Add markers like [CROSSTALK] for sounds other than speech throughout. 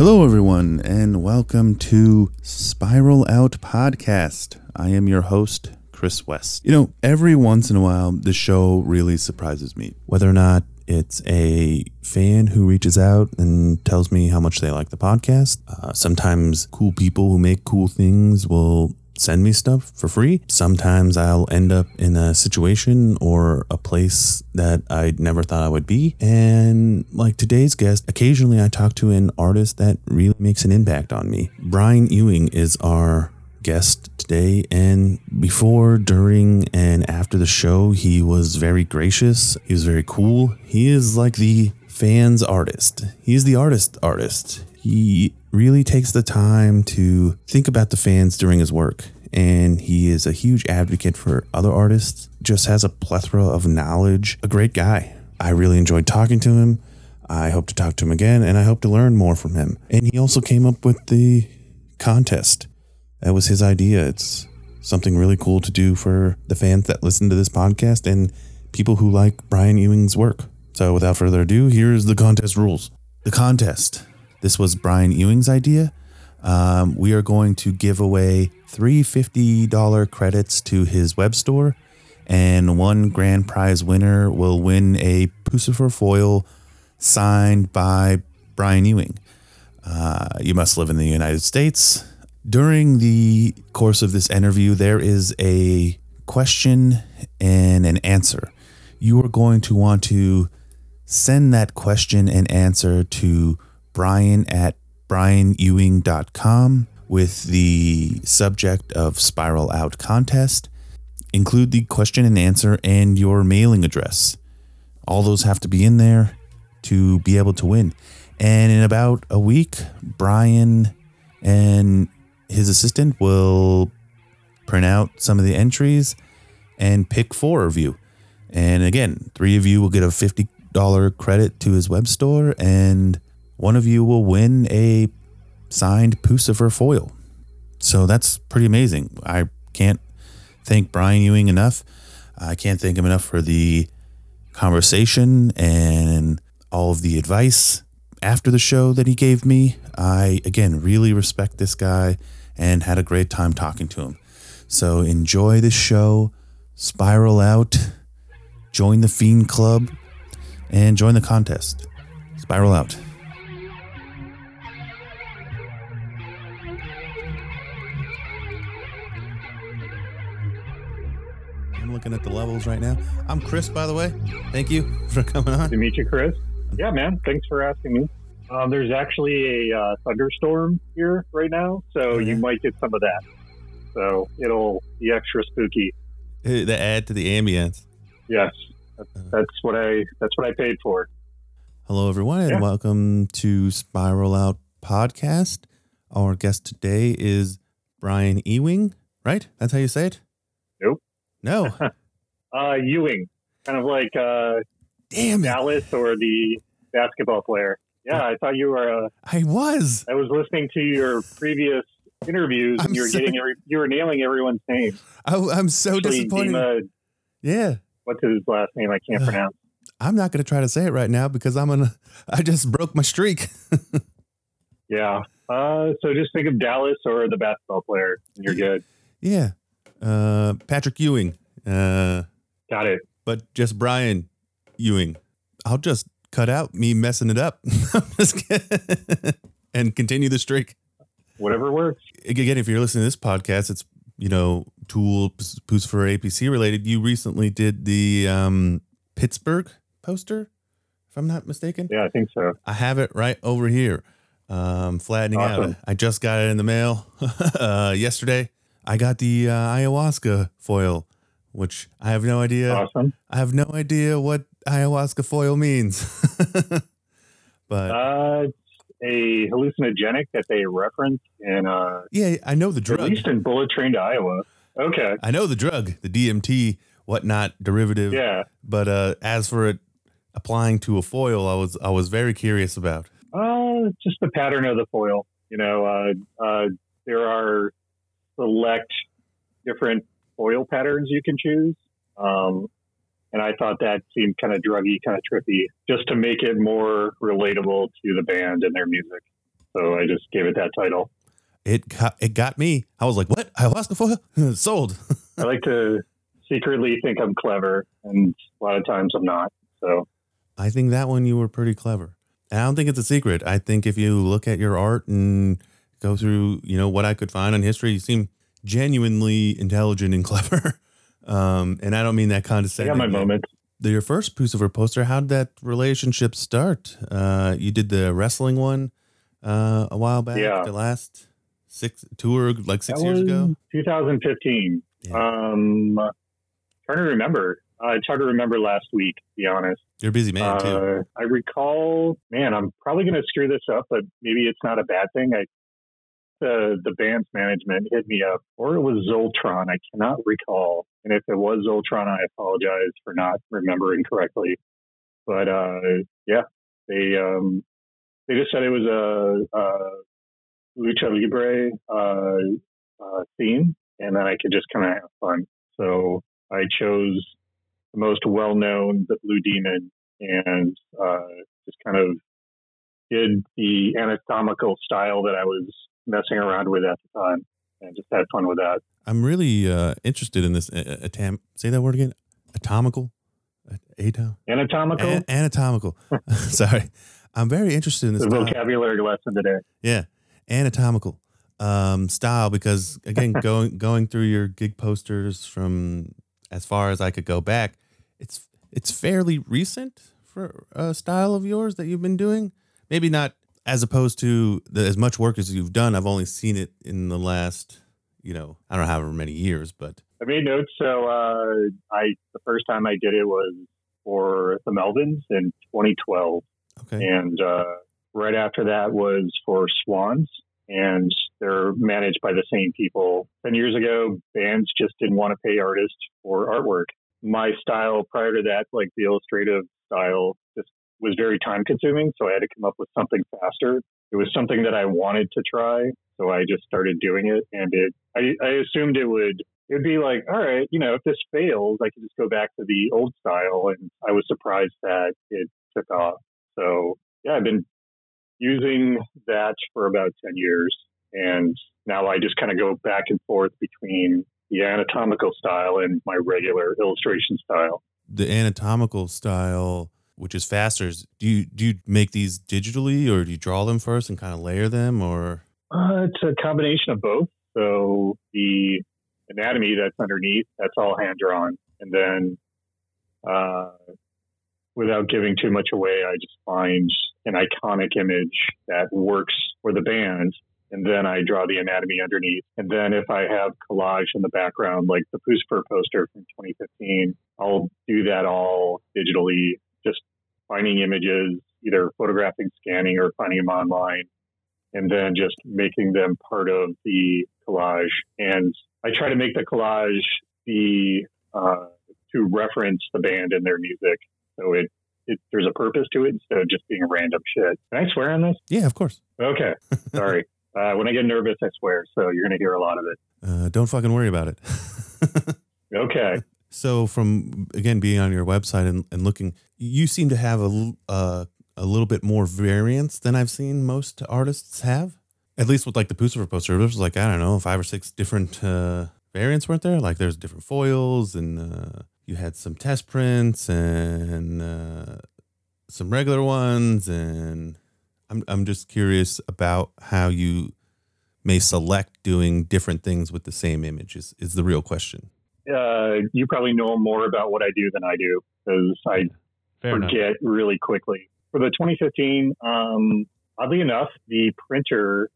Hello, everyone, and welcome to Spiral Out Podcast. I am your host, Chris West. You know, every once in a while, the show really surprises me. Whether or not it's a fan who reaches out and tells me how much they like the podcast. Uh, sometimes cool people who make cool things will send me stuff for free. Sometimes I'll end up in a situation or a place that I never thought I would be. And like today's guest, occasionally I talk to an artist that really makes an impact on me. Brian Ewing is our guest today. And before, during, and after the show, he was very gracious. He was very cool. He is like the fans artist. He's the artist artist. He really takes the time to think about the fans during his work. And he is a huge advocate for other artists, just has a plethora of knowledge, a great guy. I really enjoyed talking to him. I hope to talk to him again and I hope to learn more from him. And he also came up with the contest. That was his idea. It's something really cool to do for the fans that listen to this podcast and people who like Brian Ewing's work. So without further ado, here's the contest rules. The contest. This was Brian Ewing's idea. Um, we are going to give away three $50 credits to his web store, and one grand prize winner will win a Puscifer foil signed by Brian Ewing. Uh, you must live in the United States. During the course of this interview, there is a question and an answer. You are going to want to send that question and answer to Brian at brianewing.com with the subject of Spiral Out Contest. Include the question and answer and your mailing address. All those have to be in there to be able to win. And in about a week, Brian and his assistant will print out some of the entries and pick four of you. And again, three of you will get a $50 credit to his web store, and one of you will win a signed Puscifer foil. So that's pretty amazing. I can't thank Brian Ewing enough. I can't thank him enough for the conversation and all of the advice after the show that he gave me. I, again, really respect this guy and had a great time talking to him. So enjoy the show, spiral out, join the Fiend Club, and join the contest. Spiral out. Looking at the levels right now. I'm Chris, by the way. Thank you [LAUGHS] for coming on. to meet you, Chris. Yeah, man. Thanks for asking me. Um, there's actually a uh, thunderstorm here right now, so Oh, yeah? you might get some of that. So it'll be extra spooky. Uh, The add to the ambience. Yes, that's, Uh. that's what I that's what I paid for. Hello, everyone, and Yeah. welcome to Spiral Out Podcast. Our guest today is Brian Ewing, right? That's how you say it? Nope. No. [LAUGHS] Uh, Ewing, kind of like uh, Damn it. Dallas or the basketball player. Yeah, I thought you were. Uh, I was. I was listening to your previous interviews, and you were so- getting every, you were nailing everyone's name. I, I'm so disappointed. Dima, yeah. what's his last name? I can't Uh, pronounce. I'm not going to try to say it right now because I'm to, [LAUGHS] I just broke my streak. [LAUGHS] Yeah. Uh, so just think of Dallas or the basketball player, and you're good. yeah. Uh, Patrick Ewing. Uh, Got it. but just Brian Ewing. I'll just cut out me messing it up. [LAUGHS] I'm just kidding. and continue the streak. Whatever works. again, if you're listening to this podcast, it's you know Tool, Puscifer APC related. You recently did the um, Pittsburgh poster, if I'm not mistaken. Yeah, I think so. I have it right over here, um, flattening Awesome. out. I just got it in the mail [LAUGHS] uh, yesterday. I got the uh, ayahuasca foil, which I have no idea. Awesome. I have no idea what ayahuasca foil means. [LAUGHS] but Uh, it's a hallucinogenic that they reference in, uh, yeah, I know the drug. at least in Bullet Train to Iowa. Okay. I know the drug, the DMT, whatnot derivative. Yeah. But uh, as for it applying to a foil, I was I was very curious about. Uh, just the pattern of the foil. You know, uh, uh, there are select different foil patterns you can choose. Um, and I thought that seemed kind of druggy, kind of trippy, just to make it more relatable to the band and their music. So I just gave it that title. It got, it got me. I was like, what? i Ayahuasca [LAUGHS] foil? Sold. I like to secretly think I'm clever, and a lot of times I'm not. So I think that one you were pretty clever. And I don't think it's a secret. I think if you look at your art and go through, you know, what I could find on history, you seem genuinely intelligent and [LAUGHS] clever. Um, and I don't mean that I condescending. got my moment. The- Your first Puscifer poster, how did that relationship start? Uh, you did the wrestling one uh, a while back. Yeah. The last six tour, like six That years ago. 2015. Yeah. Um, trying to remember. I tried to remember last week. To be honest. You're a busy man too. Uh, I recall, man, I'm probably going to screw this up, but maybe it's not a bad thing. I the the band's management hit me up, or it was Zoltron. I cannot recall, and if it was Zoltron, I apologize for not remembering correctly. But uh, yeah, they um, they just said it was a, a lucha libre uh, uh, theme, and then I could just kind of have fun. So I chose the most well-known, the Blue Demon, and uh, just kind of did the anatomical style that I was messing around with at the time, and just had fun with that. I'm really uh, interested in this. Uh, atom- say that word again. Atomical. Uh, Atom. Anatomical, A- anatomical. [LAUGHS] Sorry. I'm very interested in this. the style. vocabulary lesson today. Yeah, anatomical um, style because again, [LAUGHS] going going through your gig posters from as far as I could go back, it's it's fairly recent for a style of yours that you've been doing. Maybe not as opposed to the, as much work as you've done. I've only seen it in the last, you know, I don't know however many years, but I made notes. So uh, I the first time I did it was for the Melvins in 2012. okay, and uh, right after that was for Swans, and they're managed by the same people. Ten years ago, bands just didn't want to pay artists for artwork. My style prior to that, like the illustrative style, was very time consuming, so I had to come up with something faster. It was something that I wanted to try, so I just started doing it, and it. I, I assumed it would. It would be like, all right, you know, if this fails, I could just go back to the old style, and I was surprised that it took off. So yeah, I've been using that for about 10 years. And now I just kind of go back and forth between the anatomical style and my regular illustration style. the anatomical style, which is faster. Do you do you make these digitally or do you draw them first and kind of layer them or? Uh, it's a combination of both. So the anatomy that's underneath, that's all hand drawn. And then, uh, without giving too much away, I just find an iconic image that works for the band. And then I draw the anatomy underneath. And then if I have collage in the background, like the Puscifer poster from 2015, I'll do that all digitally, just finding images, either photographing, scanning, or finding them online and then just making them part of the collage. And I try to make the collage be uh, to reference the band and their music, so it, it there's a purpose to it instead of just being random shit. Can I swear on this? Yeah, of course. Okay, [LAUGHS] sorry. Uh, when I get nervous, I swear. So you're going to hear a lot of it. Uh, don't fucking worry about it. [LAUGHS] Okay. So, from again being on your website and, and looking, you seem to have a uh, a little bit more variance than I've seen most artists have. At least with like the Puscifer poster, there was like I don't know five or six different uh, variants, weren't there? Like there's different foils, and uh, you had some test prints and uh, some regular ones, and I'm I'm just curious about how you may select doing different things with the same image. Is is the real question? Uh, you probably know more about what I do than I do because I Fair enough. forget really quickly. For the 2015, um, oddly enough, the printer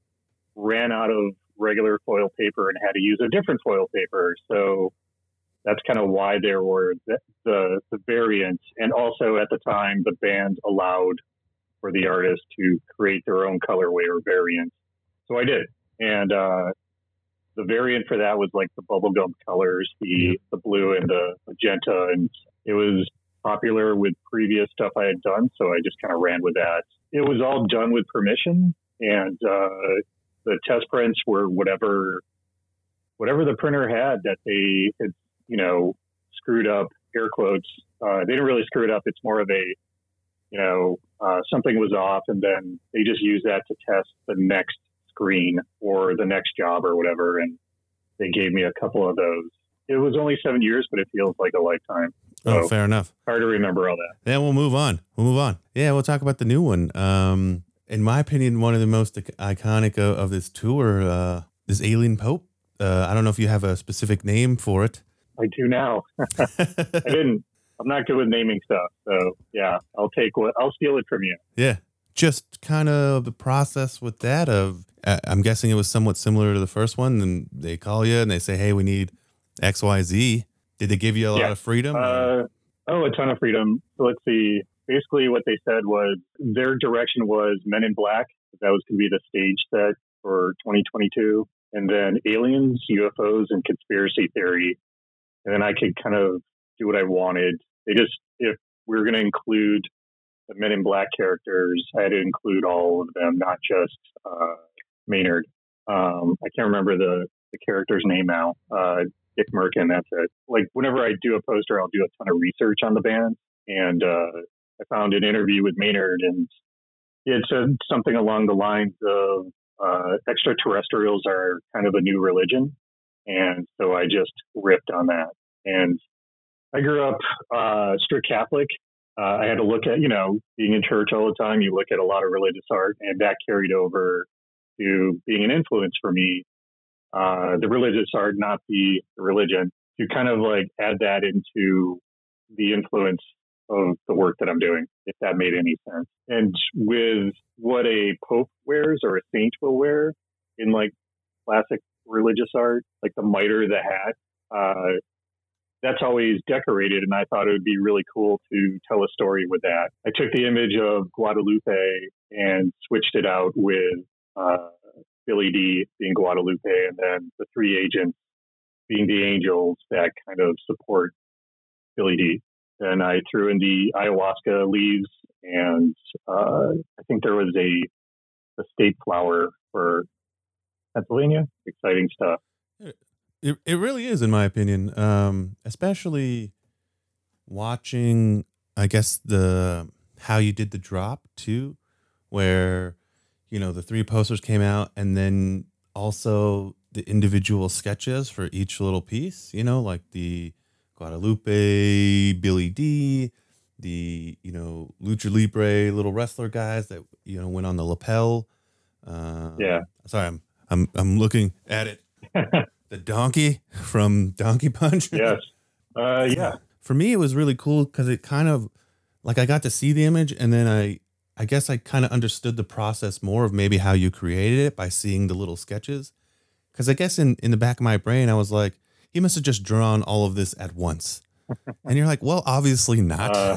ran out of regular foil paper and had to use a different foil paper. So that's kind of why there were the, the, the variants. And also at the time, the band allowed for the artist to create their own colorway or variant. So I did. And uh, the variant for that was like the bubblegum colors, the, the blue and the magenta. And it was popular with previous stuff I had done, so I just kind of ran with that. It was all done with permission, and uh, the test prints were whatever whatever the printer had that they had, you know, screwed up. Air quotes. Uh, they didn't really screw it up. It's more of a you know, uh, something was off, and then they just used that to test the next screen or the next job or whatever. And they gave me a couple of those. It was only seven years, but it feels like a lifetime. Oh, fair enough. Hard to remember all that. Then we'll move on. We'll move on. Yeah, we'll talk about the new one. Um, in my opinion, one of the most iconic of, of this tour uh, is Alien Pope. Uh, I don't know if you have a specific name for it. I do now. [LAUGHS] I didn't. I'm not good with naming stuff. So yeah, I'll take what I'll steal it from you. yeah, just kind of the process with that. Of uh, I'm guessing it was somewhat similar to the first one. And they call you and they say, "Hey, we need X, Y, Z." Did they give you a lot of freedom? Uh, oh, a ton of freedom. So let's see. Basically, what they said was their direction was Men in Black. That was going to be the stage set for 2022, and then aliens, UFOs, and conspiracy theory. And then I could kind of do what I wanted. They just if we're going to include the Men in Black characters, I had to include all of them, not just uh, Maynard. Um, I can't remember the the character's name now. Uh, Dick Merkin, that's it. Like whenever I do a poster, I'll do a ton of research on the band. And uh, I found an interview with Maynard, and had said something along the lines of uh, extraterrestrials are kind of a new religion. And so I just ripped on that. And I grew up uh, strict Catholic. Uh, I had to look at, you know, being in church all the time, you look at a lot of religious art, and that carried over to being an influence for me uh, the religious art, not the, religion, to kind of like add that into the influence of the work that I'm doing, if that made any sense. And with what a pope wears or a saint will wear in like classic religious art, like the mitre, the hat, uh, that's always decorated. And I thought it would be really cool to tell a story with that. I took the image of Guadalupe and switched it out with uh, Billy D being Guadalupe, and then the three agents being the angels that kind of support Billy D. And I threw in the ayahuasca leaves, and uh, I think there was a, a state flower for Pennsylvania. Exciting stuff. It it really is, in my opinion. Um, especially watching, I guess the how you did the drop too, where you know the three posters came out, and then also the individual sketches for each little piece. You know, like the Guadalupe, Billy D, the you know Lucha Libre little wrestler guys that you know went on the lapel. Uh, Yeah. Sorry, I'm I'm I'm looking at it [LAUGHS] the donkey from Donkey Punch. [LAUGHS] yes. Uh, yeah. For me, it was really cool because it kind of like I got to see the image, and then I I guess I kind of understood the process more of maybe how you created it by seeing the little sketches. Because I guess in in the back of my brain, I was like, he must have just drawn all of this at once, [LAUGHS] and you're like, well, obviously not. Uh,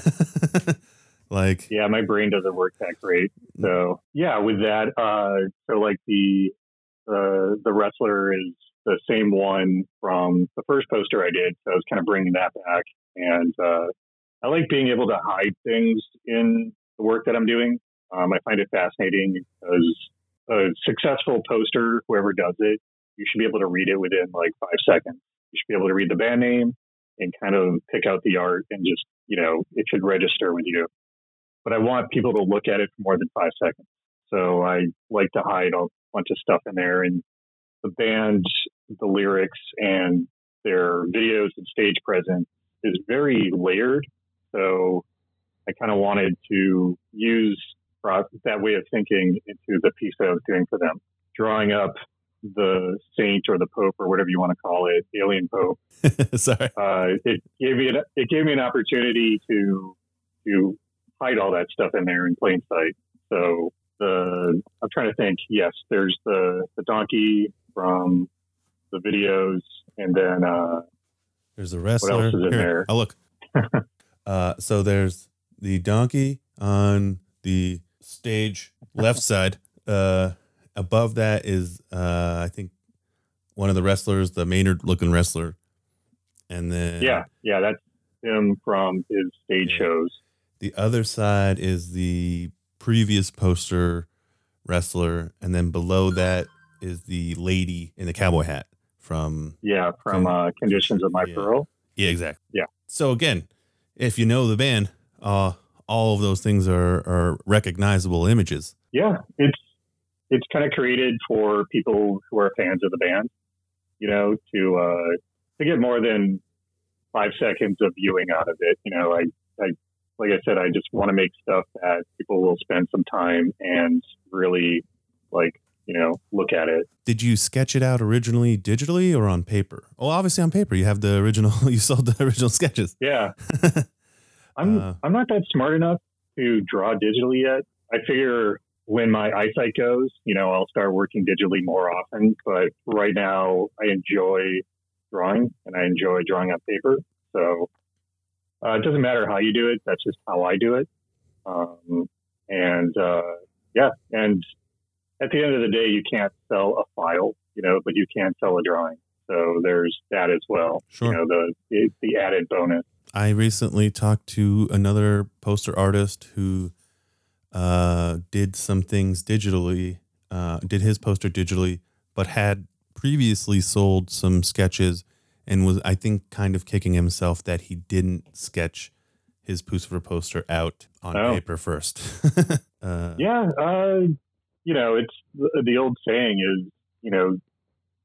[LAUGHS] like, Yeah, my brain doesn't work that great. So yeah, with that, uh, so like the the the wrestler is the same one from the first poster I did. So I was kind of bringing that back, and uh, I like being able to hide things in the work that I'm doing. Um, I find it fascinating because a successful poster, whoever does it, you should be able to read it within like five seconds. You should be able to read the band name and kind of pick out the art and just, you know, it should register with you. But I want people to look at it for more than five seconds. So I like to hide a bunch of stuff in there and the band, the lyrics and their videos and stage presence is very layered. So I kind of wanted to use that way of thinking into the piece that I was doing for them, drawing up the saint or the pope or whatever you want to call it, alien pope. [LAUGHS] sorry. Uh, it gave me an, it gave me an opportunity to to hide all that stuff in there in plain sight. So the I'm trying to think. Yes, there's the the donkey from the videos, and then uh, There's a wrestler. What else is in Here, there? Oh, look. [LAUGHS] uh, so there's the donkey on the stage left side. Uh, above that is, uh, I think, one of the wrestlers, the Maynard looking wrestler. And then yeah, yeah, that's him from his stage Yeah. shows. the other side is the previous poster wrestler. And then below that is the lady in the cowboy hat from Yeah, from uh, Conditions of My Yeah. Parole. Yeah, exactly. Yeah. So again, if you know the band, uh, all of those things are, are recognizable images. Yeah, it's it's kind of created for people who are fans of the band, you know, to uh, to get more than five seconds of viewing out of it. You know, I, I like I said, I just want to make stuff that people will spend some time and really like you know look at it. Did you sketch it out originally digitally or on paper? Oh, obviously on paper. You have the original. [LAUGHS] You sold the original sketches. Yeah, [LAUGHS] I'm uh, I'm not that smart enough to draw digitally yet. I figure when my eyesight goes, you know, I'll start working digitally more often. But right now, I enjoy drawing and I enjoy drawing on paper. So uh, it doesn't matter how you do it. That's just how I do it. Um, and uh, yeah, and at the end of the day, you can't sell a file, you know, but you can sell a drawing. So there's that as well. Sure. You know, the, the, the added bonus. I recently talked to another poster artist who uh, did some things digitally, uh, did his poster digitally, but had previously sold some sketches and was, I think, kind of kicking himself that he didn't sketch his Puscifer poster out on oh. paper first. [LAUGHS] uh, yeah, uh, you know, it's the old saying is, you know,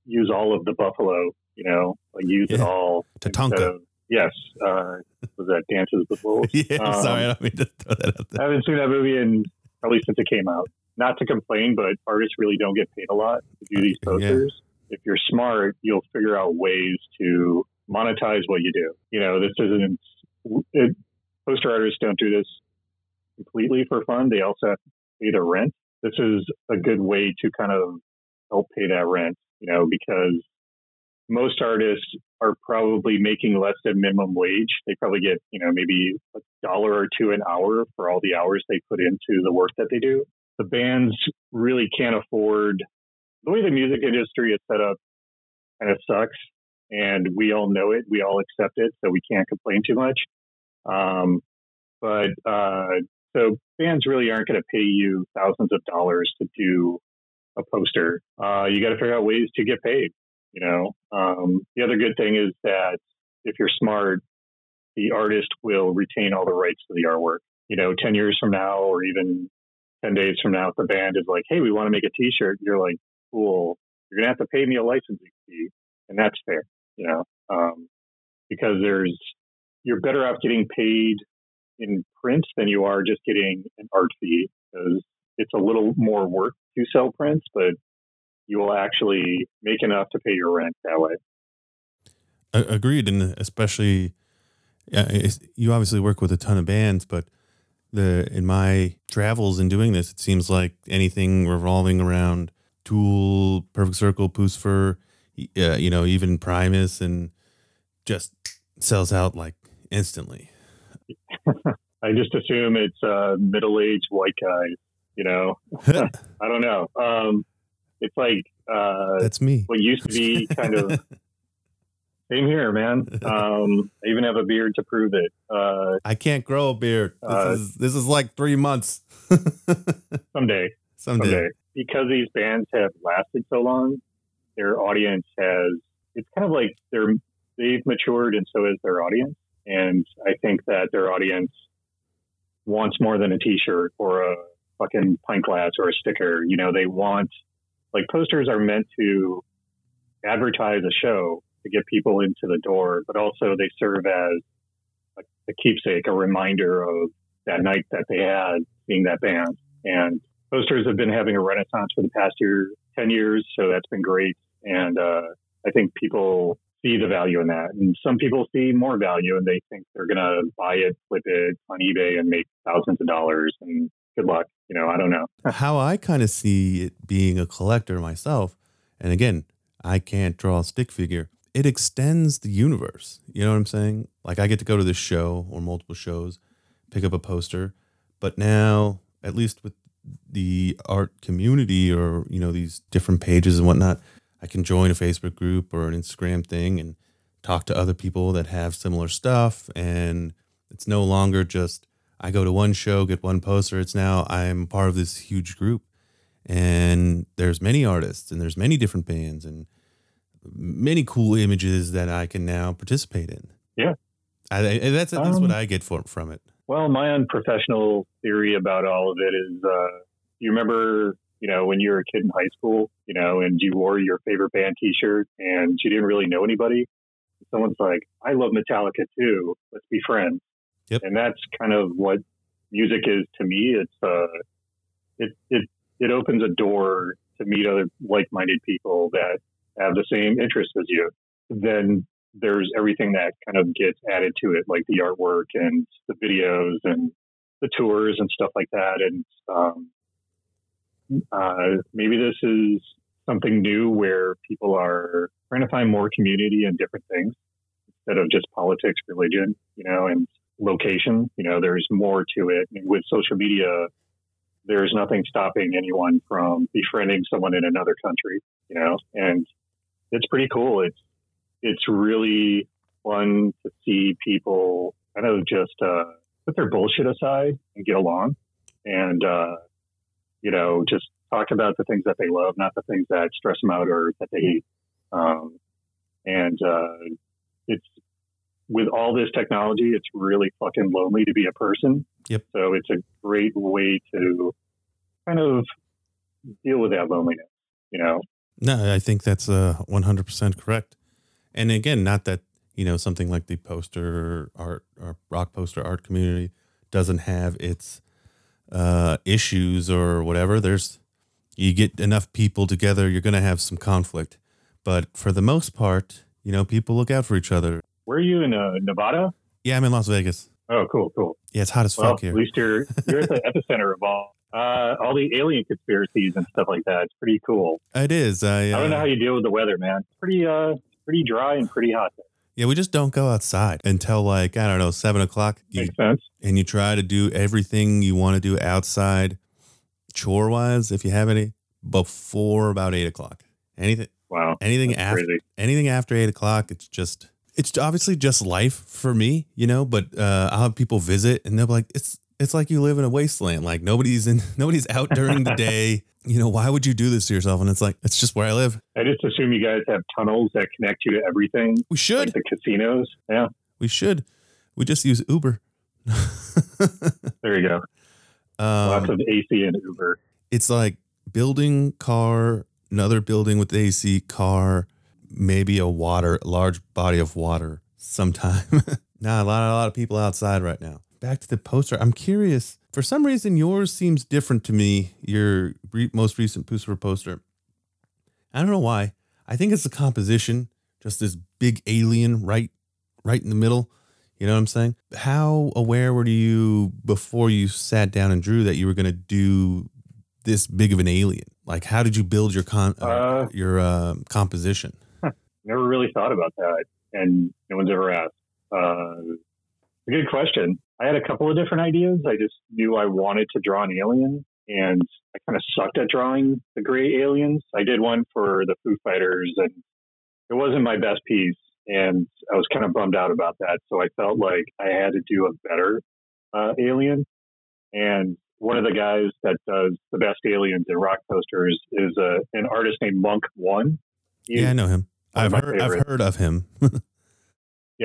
use all of the buffalo. You know, like use yeah. it all. Tatanka. yes, uh, was that Dances with Wolves? [LAUGHS] yeah, um, sorry, I don't mean to throw that out there. I haven't seen that movie in probably since it came out. Not to complain, but artists really don't get paid a lot to do these posters. Yeah if you're smart, you'll figure out ways to monetize what you do. You know, this isn't it, poster artists don't do this completely for fun. They also have to pay their rent. This is a good way to kind of help pay that rent, you know, because most artists are probably making less than minimum wage. They probably get, you know, maybe a dollar or two an hour for all the hours they put into the work that they do. The bands really can't afford the way the music industry is set up kind of sucks, and we all know it. We all accept it, so we can't complain too much. Um, but uh, so bands really aren't going to pay you thousands of dollars to do a poster. Uh, you got to figure out ways to get paid. You know, um, the other good thing is that if you're smart, the artist will retain all the rights to the artwork. You know, 10 years from now, or even 10 days from now, if the band is like, hey, we want to make a t shirt, you're like, cool. You're going to have to pay me a licensing fee, and that's fair, you know, um, because there's you're better off getting paid in print than you are just getting an art fee because it's a little more work to sell prints, but you will actually make enough to pay your rent that way. Agreed, and especially you obviously work with a ton of bands, but the in my travels in doing this, it seems like anything revolving around Tool, Perfect Circle, Puscifer, uh, you know, even Primus, and just sells out like instantly. [LAUGHS] I just assume it's a middle-aged white guy. You know, [LAUGHS] I don't know. Um, it's like uh, that's me. What used to be kind of [LAUGHS] same here, man. Um, I even have a beard to prove it. Uh, I can't grow a beard. This uh, is this is like three months. someday, someday, someday because these bands have lasted so long, their audience has it's kind of like they're they've matured and so has their audience. And I think that their audience wants more than a t-shirt or a fucking pint glass or a sticker. You know, they want like posters are meant to advertise a show to get people into the door, but also they serve as a, a keepsake, a reminder of that night that they had seeing that band. And posters have been having a renaissance for the past year, 10 years. So that's been great. And uh, I think people see the value in that. And some people see more value and they think they're going to buy it, flip it on eBay and make thousands of dollars. And good luck. You know, I don't know. How I kind of see it being a collector myself. And again, I can't draw a stick figure. It extends the universe. You know what I'm saying? Like I get to go to this show or multiple shows, pick up a poster. But now, at least with the art community or you know these different pages and whatnot i can join a facebook group or an instagram thing and talk to other people that have similar stuff and it's no longer just i go to one show get one poster. It's now i'm part of this huge group and there's many artists and there's many different bands and many cool images that i can now participate in. Yeah. I, that's that's um, what i get for, from it. Well, my unprofessional theory about all of it is, uh, you remember, you know, when you were a kid in high school, you know, and you wore your favorite band T-shirt and you didn't really know anybody. Someone's like, "I love Metallica too. Let's be friends." Yep. And that's kind of what music is to me. It's uh, it it it opens a door to meet other like-minded people that have the same interests as you. Then there's everything that kind of gets added to it, like the artwork and the videos and the tours and stuff like that. And um, uh, maybe this is something new where people are trying to find more community in different things instead of just politics, religion, you know, and location. You know, there's more to it. And with social media, there's nothing stopping anyone from befriending someone in another country, you know, and it's pretty cool. It's it's really fun to see people kind of just uh, put their bullshit aside and get along, and uh, you know, just talk about the things that they love, not the things that stress them out or that they hate. Um, and uh, it's with all this technology, it's really fucking lonely to be a person. Yep. So it's a great way to kind of deal with that loneliness, you know? No, I think that's uh, 100% correct. And again, not that, you know, something like the poster art or rock poster art community doesn't have its uh, issues or whatever. There's, you get enough people together, you're going to have some conflict. But for the most part, you know, people look out for each other. Where are you in uh, Nevada? Yeah, I'm in Las Vegas. Oh, cool, cool. Yeah, it's hot as Well, fuck here. at least you're [LAUGHS] you're at the epicenter of all uh, all the alien conspiracies and stuff like that. It's pretty cool. It is. I, uh, I don't know how you deal with the weather, man. It's pretty uh pretty dry and pretty hot. There. Yeah, we just don't go outside until like, I don't know, seven o'clock. You, Makes sense. and you try to do everything you want to do outside, chore wise, if you have any, before about eight o'clock. Anything, Wow. anything after, crazy. anything after eight o'clock, it's just, it's obviously just life for me, you know. But uh, I'll have people visit, and they'll be like, it's, it's like you live in a wasteland. Like nobody's in, [LAUGHS] nobody's out during the [LAUGHS] day. You know, why would you do this to yourself? And it's like, it's just where I live. I just assume you guys have tunnels that connect you to everything, We should, like the casinos. Yeah, we should, we just use Uber. [LAUGHS] there you go. Lots um, of AC and Uber. it's like building car, another building with AC car, maybe a water, large body of water sometime. nah, a lot, a lot of people outside right now. Back to the poster. I'm curious. For some reason, yours seems different to me. Your re- most recent Puscifer poster. I don't know why. I think it's the composition. Just this big alien right, right in the middle. You know what I'm saying? How aware were you before you sat down and drew that you were going to do this big of an alien? Like, how did you build your con uh, Uh, your uh, composition? Never really thought about that, and no one's ever asked. Uh, a good question. I had a couple of different ideas. I just knew I wanted to draw an alien, and I kind of sucked at drawing the gray aliens. I did one for the Foo Fighters, and it wasn't my best piece, and I was kind of bummed out about that. So I felt like I had to do a better uh, alien. And one of the guys that does the best aliens in rock posters is uh, an artist named Munk One. He's yeah, I know him. I've heard, I've heard of him. [LAUGHS]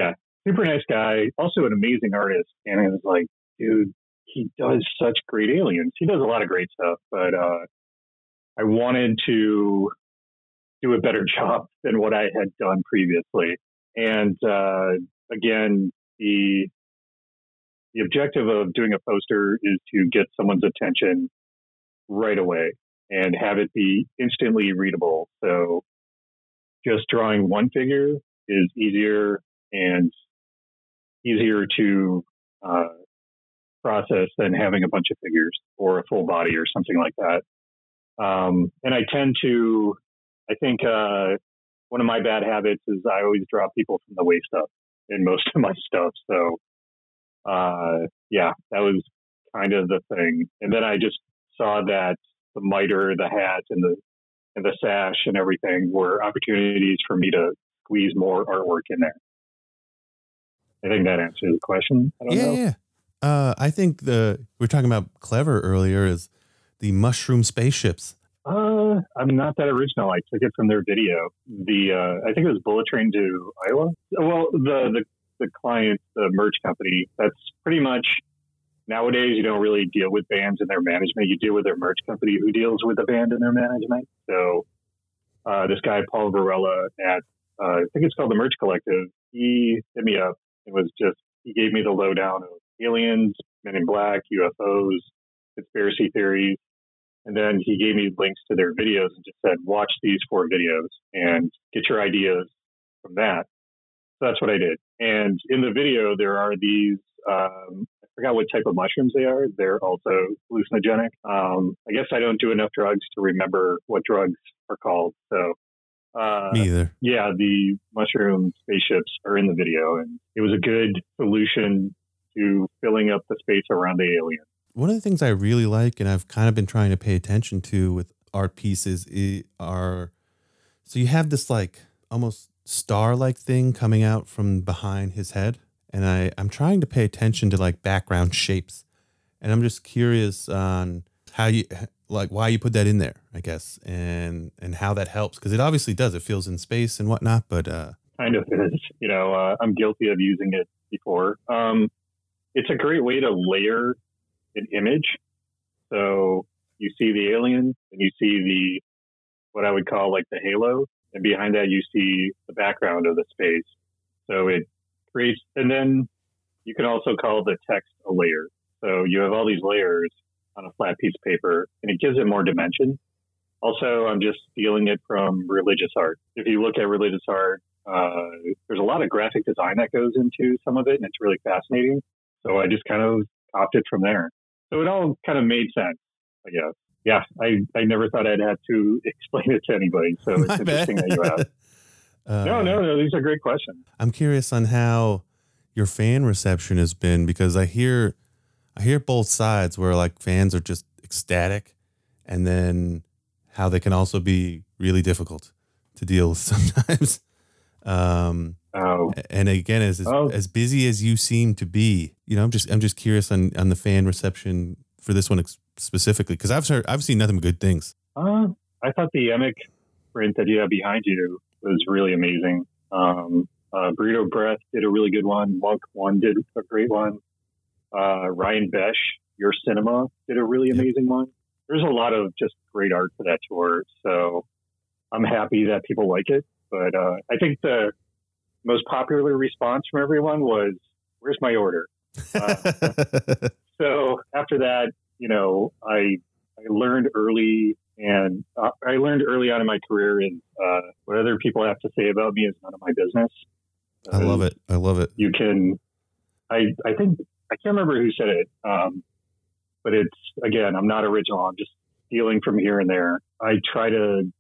super nice guy, also an amazing artist. And I was like, dude, he does such great aliens. He does a lot of great stuff, but uh, I wanted to do a better [LAUGHS] job than what I had done previously. And uh, again, the the objective of doing a poster is to get someone's attention right away and have it be instantly readable. So just drawing one figure is easier and easier to uh, process than having a bunch of figures or a full body or something like that. Um, and I tend to, I think uh, one of my bad habits is I always draw people from the waist up in most [LAUGHS] of my stuff. So, uh, yeah, that was kind of the thing. And then I just saw that the miter, the hat, and the and the sash and everything were opportunities for me to squeeze more artwork in there. I think that answers the question. I don't yeah, know. yeah. Uh, I think the we were talking about clever earlier is the mushroom spaceships. Uh, I'm not that original. I took it from their video. The uh, I think it was Bullet Train to Iowa. Well, the the the client, the merch company, that's pretty much nowadays you don't really deal with bands and their management. You deal with their merch company who deals with the band and their management. So uh, this guy Paul Varela at uh, I think it's called the Merch Collective. He hit me up. It was just he gave me the lowdown of aliens, Men in Black, UFOs, conspiracy theories, and then he gave me links to their videos and just said, watch these four videos and get your ideas from that. So that's what I did. And in the video, there are these um, I forgot what type of mushrooms they are. They're also hallucinogenic. Um, I guess I don't do enough drugs to remember what drugs are called. So, uh, Me either. Yeah, the mushroom spaceships are in the video, and it was a good solution to filling up the space around the alien. One of the things I really like, and I've kind of been trying to pay attention to with art pieces, are so you have this like almost star like thing coming out from behind his head and I I'm trying to pay attention to like background shapes, and I'm just curious on how you like why you put that in there, I guess, and and how that helps because it obviously does. It feels in space and whatnot, but uh, kind of is. You know, uh, I'm guilty of using it before. Um, it's a great way to layer an image. So you see the alien, and you see the what I would call like the halo, and behind that you see the background of the space. So it creates, and then you can also call the text a layer. So you have all these layers on a flat piece of paper, and it gives it more dimension. Also, I'm just stealing it from religious art. If you look at religious art, uh, there's a lot of graphic design that goes into some of it, and it's really fascinating. So I just kind of opted from there. So it all kind of made sense, I guess. Yeah, I, I never thought I'd have to [LAUGHS] explain it to anybody. So it's [LAUGHS] interesting that you asked. [LAUGHS] Uh, no, no, no. These are great questions. I'm curious on how your fan reception has been because I hear, I hear both sides where like fans are just ecstatic, and then how they can also be really difficult to deal with [LAUGHS] sometimes. Um, oh. and again, as as, oh. as, busy as you seem to be, you know, I'm just I'm just curious on on the fan reception for this one specifically because I've heard I've seen nothing but good things. Uh, I thought the Emek print that you have behind you was really amazing. Um, uh, Burrito Breath did a really good one. Munk One did a great one. Uh, Ryan Besh, Your Cinema, did a really amazing one. There's a lot of just great art for that tour. So I'm happy that people like it. But uh, I think the most popular response from everyone was, Where's my order? [LAUGHS] Uh, so after that, you know, I I learned early and uh, I learned early on in my career and uh, what other people have to say about me is none of my business. I love it. I love it. You can, I, I think, I can't remember who said it, um, but it's, again, I'm not original. I'm just stealing from here and there. I try to,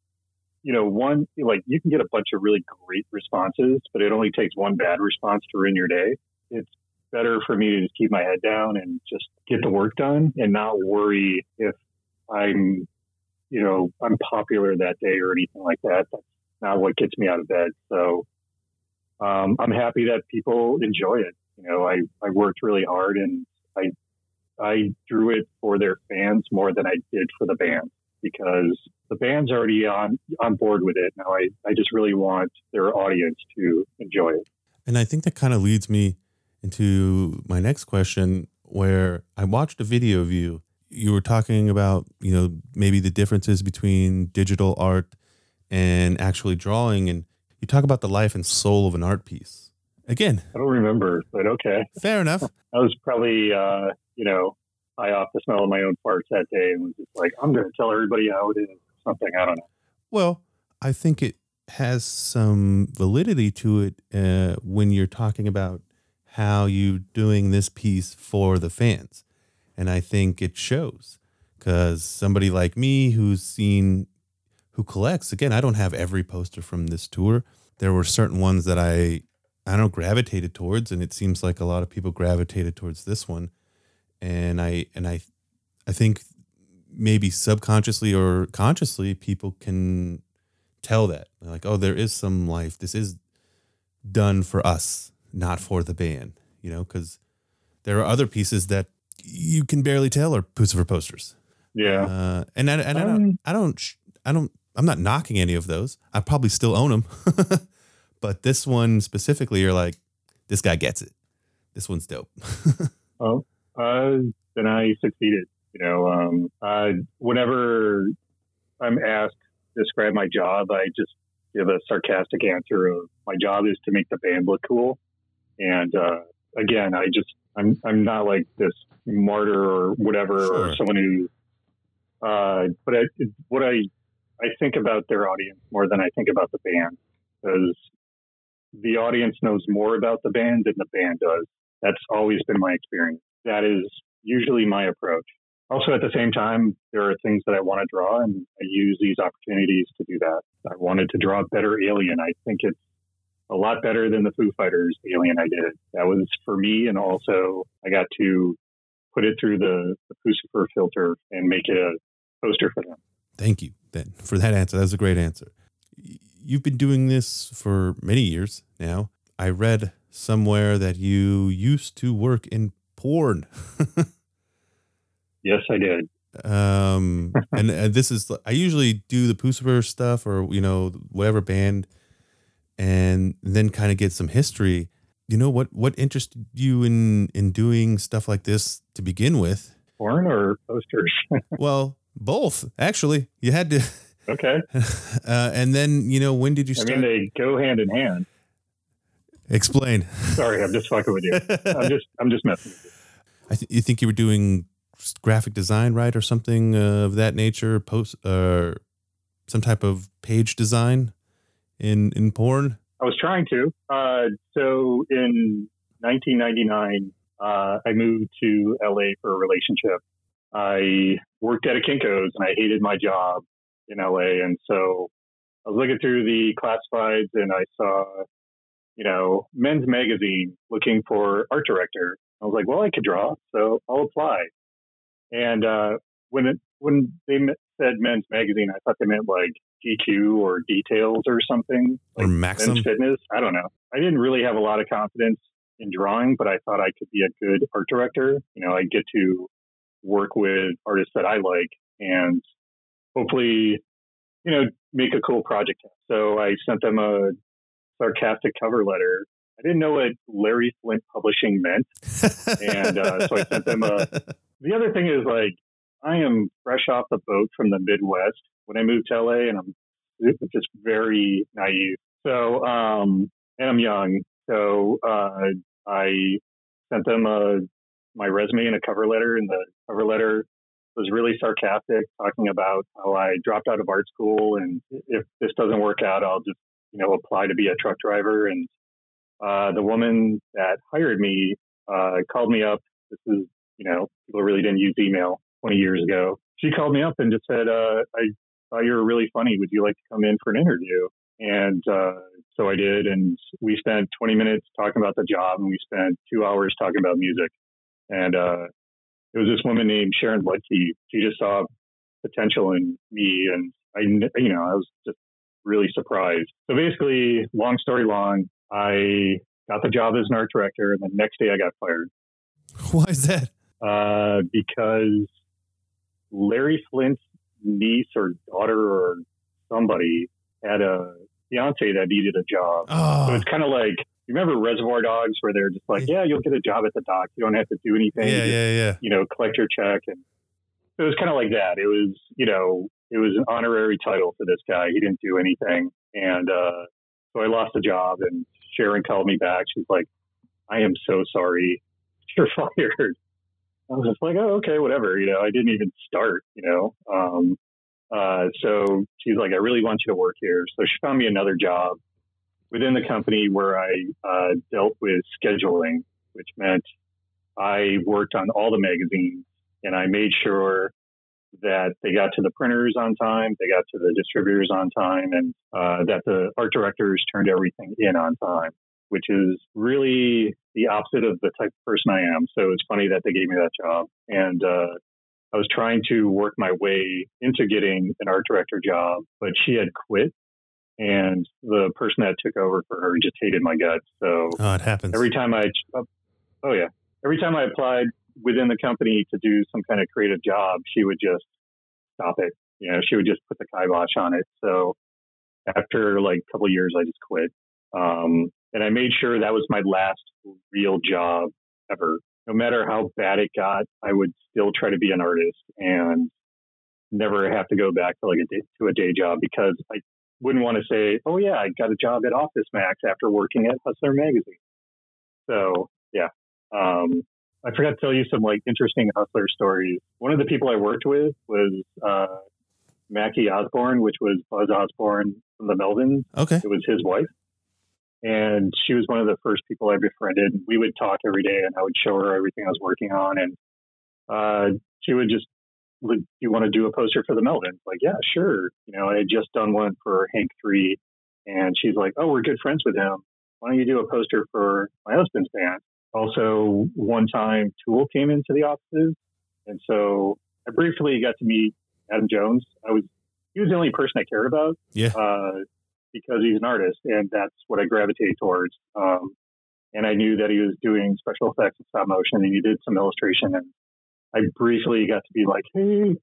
you know, one, like you can get a bunch of really great responses, but it only takes one bad response to ruin your day. It's better for me to just keep my head down and just get the work done and not worry if I'm you know, I'm popular that day or anything like that. That's not what gets me out of bed. So um, I'm happy that people enjoy it. You know, I, I worked really hard and I I drew it for their fans more than I did for the band because the band's already on on board with it. Now I, I just really want their audience to enjoy it. And I think that kind of leads me into my next question where I watched a video of you you were talking about, you know, maybe the differences between digital art and actually drawing, and you talk about the life and soul of an art piece. Again, I don't remember, but okay, fair enough. [LAUGHS] I was probably, uh, you know, high off the smell of my own farts that day, and was just like, I'm going to tell everybody how it is. Something I don't know. Well, I think it has some validity to it uh, when you're talking about how you doing this piece for the fans and I think it shows because somebody like me who's seen, who collects, again, I don't have every poster from this tour. There were certain ones that I, I don't know, gravitated towards, and it seems like a lot of people gravitated towards this one. And I, and I, I think maybe subconsciously or consciously, people can tell that. They're like, oh, there is some life. This is done for us, not for the band, you know, because there are other pieces that you can barely tell are Puscifer posters. Yeah. Uh, and I, and I don't, um, I don't, I don't, I'm not knocking any of those. I probably still own them. [LAUGHS] but this one specifically, you're like, this guy gets it. This one's dope. [LAUGHS] oh, uh, then I succeeded. You know, um, whenever I'm asked to describe my job, I just give a sarcastic answer of my job is to make the band look cool. And uh, again, I just I'm I'm not like this martyr or whatever Sure. or someone who. Uh, but I, what I I think about their audience more than I think about the band because the audience knows more about the band than the band does. That's always been my experience. That is usually my approach. Also, at the same time, there are things that I want to draw, and I use these opportunities to do that. I wanted to draw a better Alien. I think it's a lot better than the Foo Fighters Alien I did. That was for me, and also I got to put it through the, the filter and make it a poster for them. Thank you then for that answer. That was a great answer. You've been doing this for many years now. I read somewhere that you used to work in porn. Yes, I did. um, [LAUGHS] and, and this is I usually do the Puscifer stuff or you know whatever band, and then kind of get some history. You know what what interested you in in doing stuff like this to begin with? Porn or posters? [LAUGHS] Well, both actually. You had to, [LAUGHS] okay. [LAUGHS] uh, and then you know when did you I mean, they go hand in hand. Explain. Sorry, I'm just fucking with you. I'm just, I'm just messing with you. I th- you think you were doing graphic design, right, or something of that nature? Post, uh, some type of page design in in porn. I was trying to. Uh, so in 1999, uh, I moved to LA for a relationship. I worked at a Kinko's and I hated my job in LA. And so I was looking through the classifieds and I saw, you know, men's magazine looking for art director. I was like, well, I could draw, so I'll apply. And uh, when it, when they said men's magazine, I thought they meant like GQ or Details or something or like Maxim. men's fitness. I don't know. I didn't really have a lot of confidence in drawing, but I thought I could be a good art director. You know, I get to work with artists that I like and hopefully, you know, make a cool project. So I sent them a sarcastic cover letter. I didn't know what Larry Flynt Publishing meant. and, uh, so I sent them a- [LAUGHS] The other thing is like, I am fresh off the boat from the Midwest when I moved to LA and I'm just very naive. So, um, and I'm young. So, uh, I sent them a, my resume and a cover letter and the cover letter was really sarcastic talking about how I dropped out of art school. And if this doesn't work out, I'll just, you know, apply to be a truck driver. And, uh, the woman that hired me, uh, called me up. This is, you know, people really didn't use email 20 years ago. She called me up and just said, uh, I thought you were really funny. Would you like to come in for an interview? And uh, so I did. And we spent 20 minutes talking about the job and we spent two hours talking about music. And uh, it was this woman named Sharon Ludke. She just saw potential in me. And I, you know, I was just really surprised. So basically, long story long, I got the job as an art director. And the next day I got fired Why is that? uh, because Larry Flynt's niece or daughter or somebody had a fiance that needed a job. So Oh, it's kind of like you remember Reservoir Dogs, where they're just like, yeah, you'll get a job at the dock. You don't have to do anything. yeah, You yeah, yeah. you know, collect your check. And it was kind of like that. It was, you know, it was an honorary title for this guy. He didn't do anything. And uh, so I lost the job and Sharon called me back. She's like, I am so sorry. [LAUGHS] You're fired. I was just like, oh, okay, whatever. You know, I didn't even start, you know. Um, uh, so she's like, I really want you to work here. So she found me another job within the company where I uh, dealt with scheduling, which meant I worked on all the magazines and I made sure that they got to the printers on time, they got to the distributors on time, and uh, that the art directors turned everything in on time, which is really the opposite of the type of person I am. So it's funny that they gave me that job. And uh, I was trying to work my way into getting an art director job, but she had quit. And the person that took over for her just hated my guts. So Oh, it happens. every time I, oh yeah, every time I applied within the company to do some kind of creative job, she would just stop it. You know, she would just put the kibosh on it. So after like a couple of years, I just quit. Um, and I made sure that was my last real job ever no matter how bad it got, I would still try to be an artist and never have to go back to like a day, to a day job because I wouldn't want to say, "Oh yeah, I got a job at Office Max after working at Hustler magazine." So yeah, um, I forgot to tell you some like interesting Hustler stories. One of the people I worked with was uh, Mackie Osborne, which was Buzz Osborne from the Melvins. Okay. It was his wife. And she was one of the first people I befriended. We would talk every day and I would show her everything I was working on. And uh, she would just, would you want to do a poster for the Melvins? Like, yeah, sure. You know, I had just done one for Hank 3. And she's like, oh, we're good friends with him. Why don't you do a poster for my husband's band? Also, one time Tool came into the offices. And so I briefly got to meet Adam Jones. I was, he was the only person I cared about. Yeah. Uh, because he's an artist, and that's what I gravitate towards. Um, and I knew that he was doing special effects and stop motion, and he did some illustration. And I briefly got to be like, hey,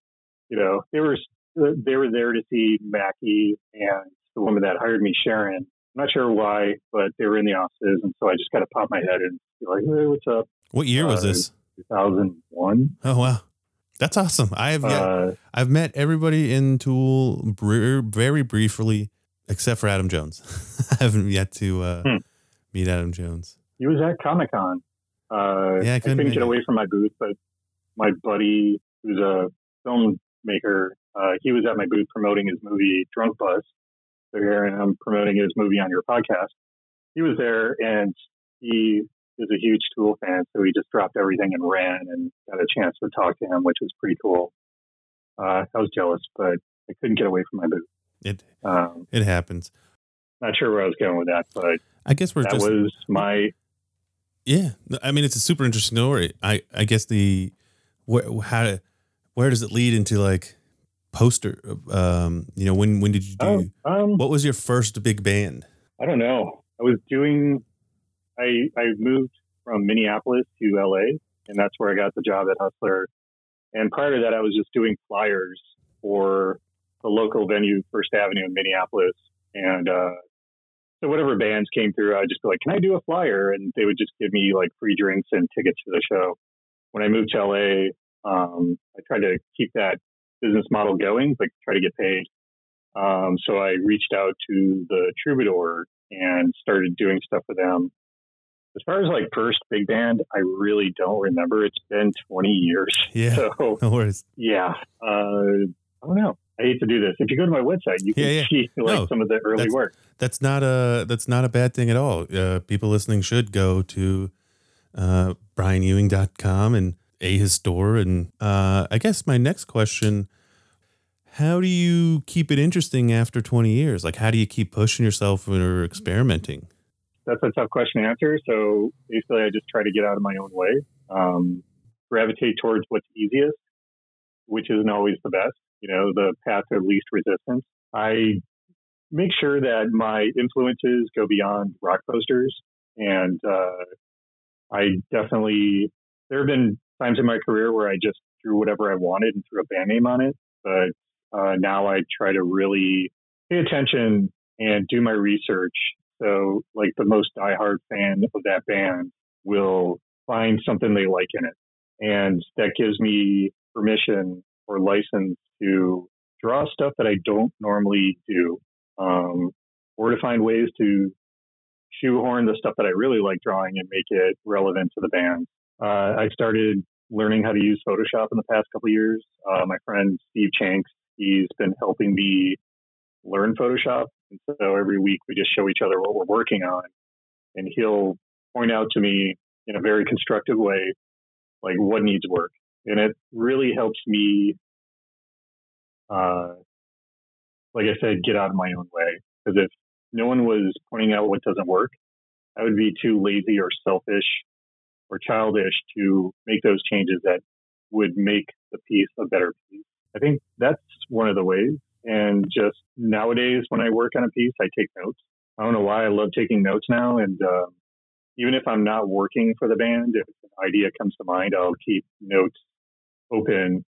you know, they were they were there to see Mackie and the woman that hired me, Sharon. I'm not sure why, but they were in the offices, and so I just got to pop my head and be like, hey, what's up? What year was Uh, this? 2001. Oh wow, that's awesome. I have yet, Uh, I've met everybody in Tool br- very briefly, except for Adam Jones. [LAUGHS] I haven't yet to uh, Hmm. meet Adam Jones. he was at Comic Con. Uh, Yeah, I I couldn't couldn't get away from my booth, but my buddy, who's a filmmaker, uh, he was at my booth promoting his movie Drunk Bus. So here I am promoting his movie on your podcast. He was there, and he is a huge Tool fan, so he just dropped everything and ran, and got a chance to talk to him, which was pretty cool. Uh, I was jealous, but I couldn't get away from my booth. It Um, it happens. not sure where I was going with that, but I guess we're that just was my yeah. I mean, it's a super interesting story. I I guess the where how where does it lead into like poster? Um, you know, when when did you do? oh, um, What was your first big band? I don't know. I was doing. I I moved from Minneapolis to LA, and that's where I got the job at Hustler. And prior to that, I was just doing flyers for the local venue, First Avenue in Minneapolis. And uh, so whatever bands came through, I'd just be like, "Can I do a flyer?" And they would just give me like free drinks and tickets to the show. When I moved to LA, um, I tried to keep that business model going, but try to get paid. Um, so I reached out to the Troubadour and started doing stuff with them. As far as like first big band, I really don't remember. It's been 20 years. Yeah. So [LAUGHS] No worries. yeah, uh, I don't know. I hate to do this. If you go to my website, you can yeah. see like No, some of the early that's- work. That's not a that's not a bad thing at all. Uh, people listening should go to uh, brianewing.com and a his store. And uh, I guess my next question: How do you keep it interesting after twenty years? Like, how do you keep pushing yourself or experimenting? That's a tough question to answer. So basically, I just try to get out of my own way, um, gravitate towards what's easiest, which isn't always the best. You know, the path of least resistance. I make sure that my influences go beyond rock posters, and uh, I definitely there have been times in my career where I just drew whatever I wanted and threw a band name on it, but uh, now I try to really pay attention and do my research. So, like the most diehard fan of that band will find something they like in it, and that gives me permission or license to draw stuff that I don't normally do, um, or to find ways to shoehorn the stuff that I really like drawing and make it relevant to the band. Uh, I started learning how to use Photoshop in the past couple years. Uh, my friend Steve Chanks, he's been helping me learn Photoshop. And so every week we just show each other what we're working on. And he'll point out to me in a very constructive way, like what needs work. And it really helps me, uh, like I said, get out of my own way. Because if no one was pointing out what doesn't work, I would be too lazy or selfish or childish to make those changes that would make the piece a better piece. I think that's one of the ways. And just nowadays, when I work on a piece, I take notes. I don't know why I love taking notes now. And uh, even if I'm not working for the band, if an idea comes to mind, I'll keep notes open.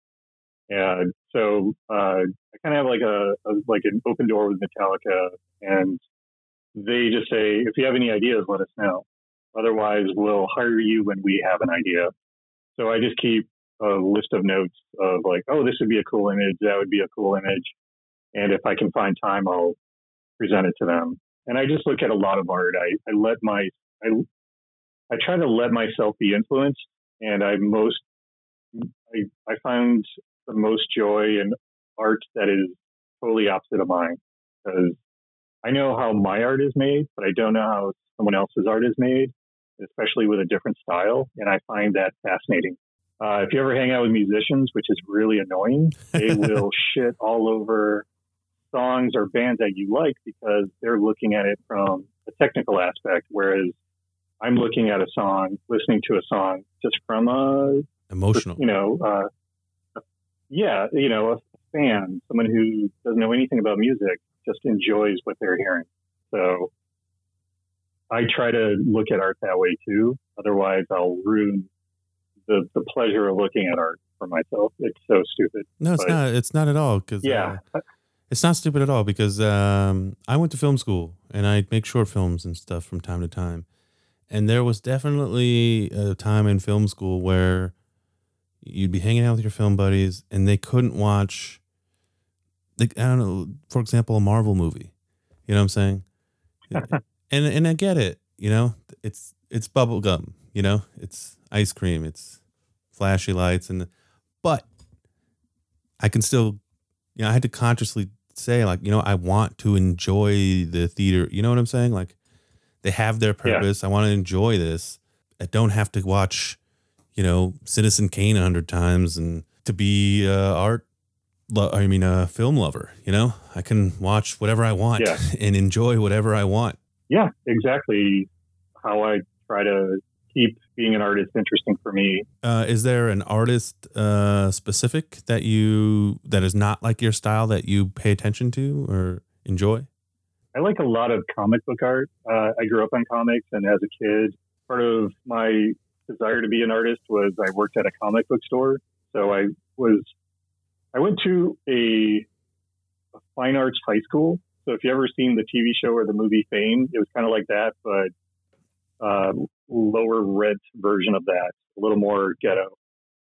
And so uh, I kind of have like a, a like an open door with Metallica, and they just say, if you have any ideas, let us know. Otherwise, we'll hire you when we have an idea. So I just keep a list of notes of like, oh, this would be a cool image, that would be a cool image, and if I can find time, I'll present it to them. And I just look at a lot of art. I, I let my I I try to let myself be influenced, and I most I I find the most joy in art that is totally opposite of mine because I know how my art is made, but I don't know how someone else's art is made, especially with a different style. And I find that fascinating. Uh, if you ever hang out with musicians, which is really annoying, they [LAUGHS] will shit all over songs or bands that you like because they're looking at it from a technical aspect, whereas I'm looking at a song, listening to a song just from a emotional, you know, uh, yeah, you know, a fan, someone who doesn't know anything about music, just enjoys what they're hearing. So I try to look at art that way too. Otherwise, I'll ruin the, the pleasure of looking at art for myself. It's so stupid. No, it's but, not. It's not at all. Cause, yeah. Uh, it's not stupid at all because um, I went to film school and I make short films and stuff from time to time. And there was definitely a time in film school where you'd be hanging out with your film buddies and they couldn't watch like I don't know, for example, a Marvel movie. You know what I'm saying? [LAUGHS] and and I get it, you know? It's it's bubble gum, you know? It's ice cream, it's flashy lights and but I can still you know, I had to consciously say like, you know, I want to enjoy the theater. You know what I'm saying? Like they have their purpose. Yeah. I want to enjoy this. I don't have to watch, you know, Citizen Kane a hundred times and to be uh, art lo- I mean, a film lover. You know, I can watch whatever I want yeah. [LAUGHS] and enjoy whatever I want. Yeah, exactly. How I try to keep being an artist interesting for me. Uh, is there an artist uh, specific that you that is not like your style that you pay attention to or enjoy? I like a lot of comic book art. Uh, I grew up on comics, and as a kid, part of my desire to be an artist was I worked at a comic book store. So I was I went to a, fine arts high school. So if you ever seen the TV show or the movie Fame, it was kind of like that, but uh, lower rent version of that, a little more ghetto.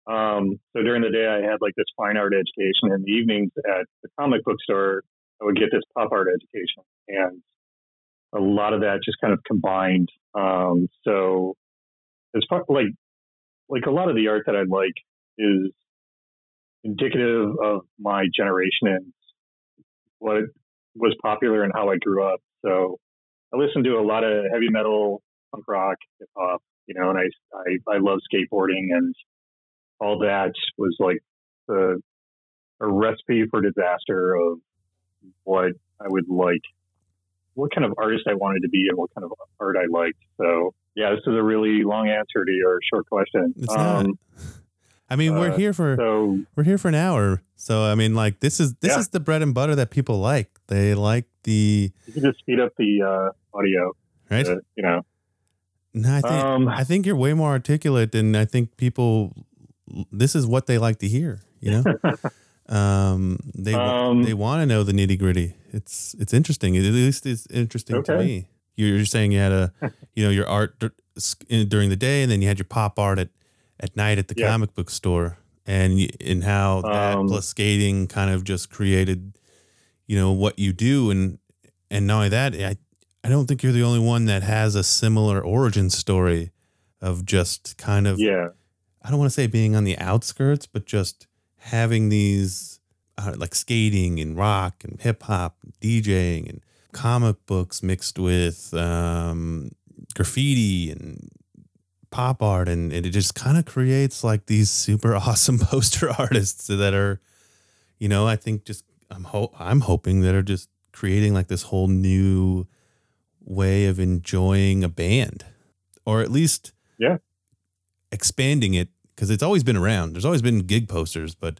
Um, so during the day, I had like this fine art education. In the evenings at the comic book store, I would get this pop art education, and a lot of that just kind of combined. Um, so far like like a lot of the art that I like is indicative of my generation and what was popular and how I grew up. So I listened to a lot of heavy metal, punk rock, hip hop, you know, and I, I, I love skateboarding and all that was like the, a recipe for disaster of what I would like, what kind of artist I wanted to be and what kind of art I liked. So yeah, this is a really long answer to your short question. It's um, not. I mean, we're uh, here for so, we're here for an hour. So I mean, like this is this yeah. is the bread and butter that people like. They like the. You can just speed up the uh, audio, right? To, you know. No, I think um, I think you're way more articulate, and I think people. This is what they like to hear. You know. [LAUGHS] um, they um, they want to know the nitty gritty. It's it's interesting. At least it's interesting okay. to me. You're saying you had a, [LAUGHS] you know, your art during the day, and then you had your pop art at at night at the yeah. comic book store and and how that um, plus skating kind of just created you know what you do and and not only that I I don't think you're the only one that has a similar origin story of just kind of yeah I don't want to say being on the outskirts but just having these uh, like skating and rock and hip hop DJing and comic books mixed with um, graffiti and pop art and, and it just kind of creates like these super [LAUGHS] awesome poster artists that are you know i think just i'm ho- i'm hoping that are just creating like this whole new way of enjoying a band or at least yeah. expanding it because it's always been around. There's always been gig posters but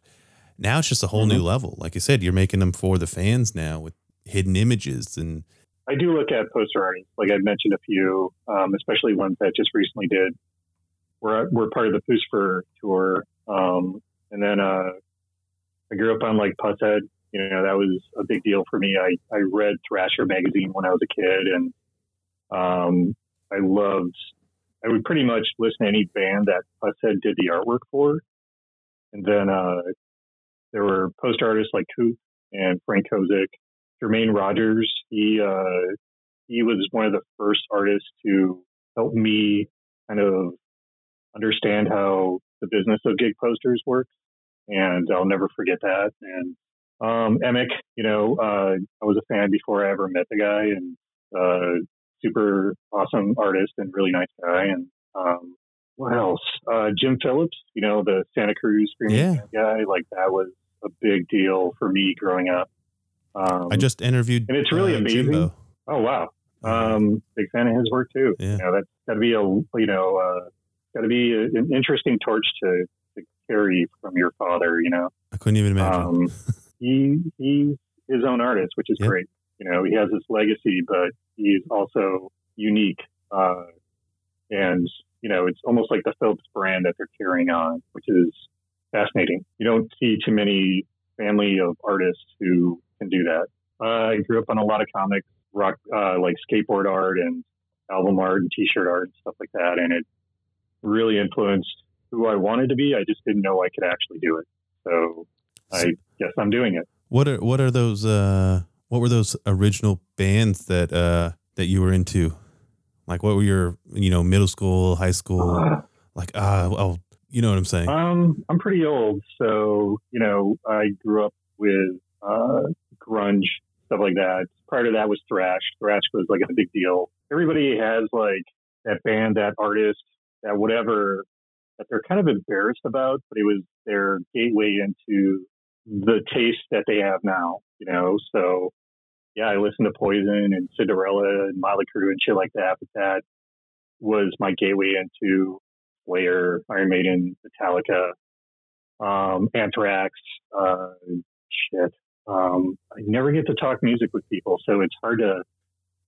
now it's just a whole mm-hmm. new level. Like you said you're making them for the fans now with hidden images and I do look at poster artists, like I mentioned a few, um, especially ones that just recently did. We're we're part of the Puscifer tour, um, and then uh, I grew up on like Pushead. You know, that was a big deal for me. I I read Thrasher magazine when I was a kid, and um, I loved I would pretty much listen to any band that Pushead did the artwork for. And then uh, there were post artists like Coop and Frank Kozik. Jermaine Rogers, he uh, he was one of the first artists to help me kind of understand how the business of gig posters works, and I'll never forget that. And um, Emek, you know, uh, I was a fan before I ever met the guy, and uh, super awesome artist and really nice guy. And um, what else? Uh, Jim Phillips, you know, the Santa Cruz screaming Yeah. guy, like that was a big deal for me growing up. Um, I just interviewed. and it's really uh, amazing. Jimbo. Oh wow, um, big fan of his work too. Yeah. You know, that's got to be a you know uh, got to be a, an interesting torch to, to carry from your father. You know, I couldn't even imagine. um, he he's his own artist, which is Yeah. great. You know, he has this legacy, but he's also unique. Uh, and you know, it's almost like the Phillips brand that they're carrying on, which is fascinating. You don't see too many family of artists who can do that. Uh, I grew up on a lot of comics, rock, uh, like skateboard art and album art and T-shirt art and stuff like that, and it really influenced who I wanted to be. I just didn't know I could actually do it. So I guess I'm doing it. What are what are those? Uh, what were those original bands that uh, that you were into? Like, what were your you know middle school, high school? Uh, like, ah, oh, you know what I'm saying? Um, I'm pretty old, so you know, I grew up with uh, grunge stuff like that. Prior to that was thrash. Thrash was like a big deal. Everybody has like that band, that artist, that whatever that they're kind of embarrassed about, but it was their gateway into the taste that they have now. You know, so yeah, I listened to Poison and Cinderella and Motley Crue and shit like that. But that was my gateway into Slayer, Iron Maiden, Metallica, um, Anthrax, uh, shit. Um, I never get to talk music with people, so it's hard to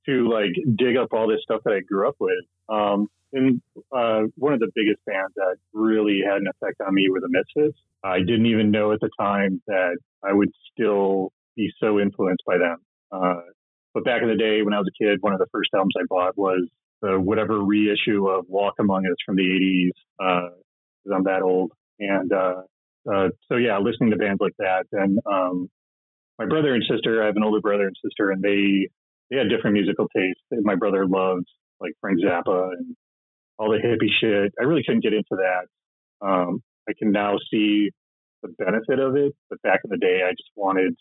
to like dig up all this stuff that I grew up with. Um, and uh, one of the biggest bands that really had an effect on me were the Misfits. I didn't even know at the time that I would still be so influenced by them. Uh, but back in the day, when I was a kid, one of the first albums I bought was the whatever reissue of Walk Among Us from the 80s, because I'm that old. And uh, uh, so, yeah, listening to bands like that. And um, my brother and sister, I have an older brother and sister, and they they had different musical tastes. My brother loved like Frank Zappa and all the hippie shit. I really couldn't get into that. Um, I can now see the benefit of it, but back in the day, I just wanted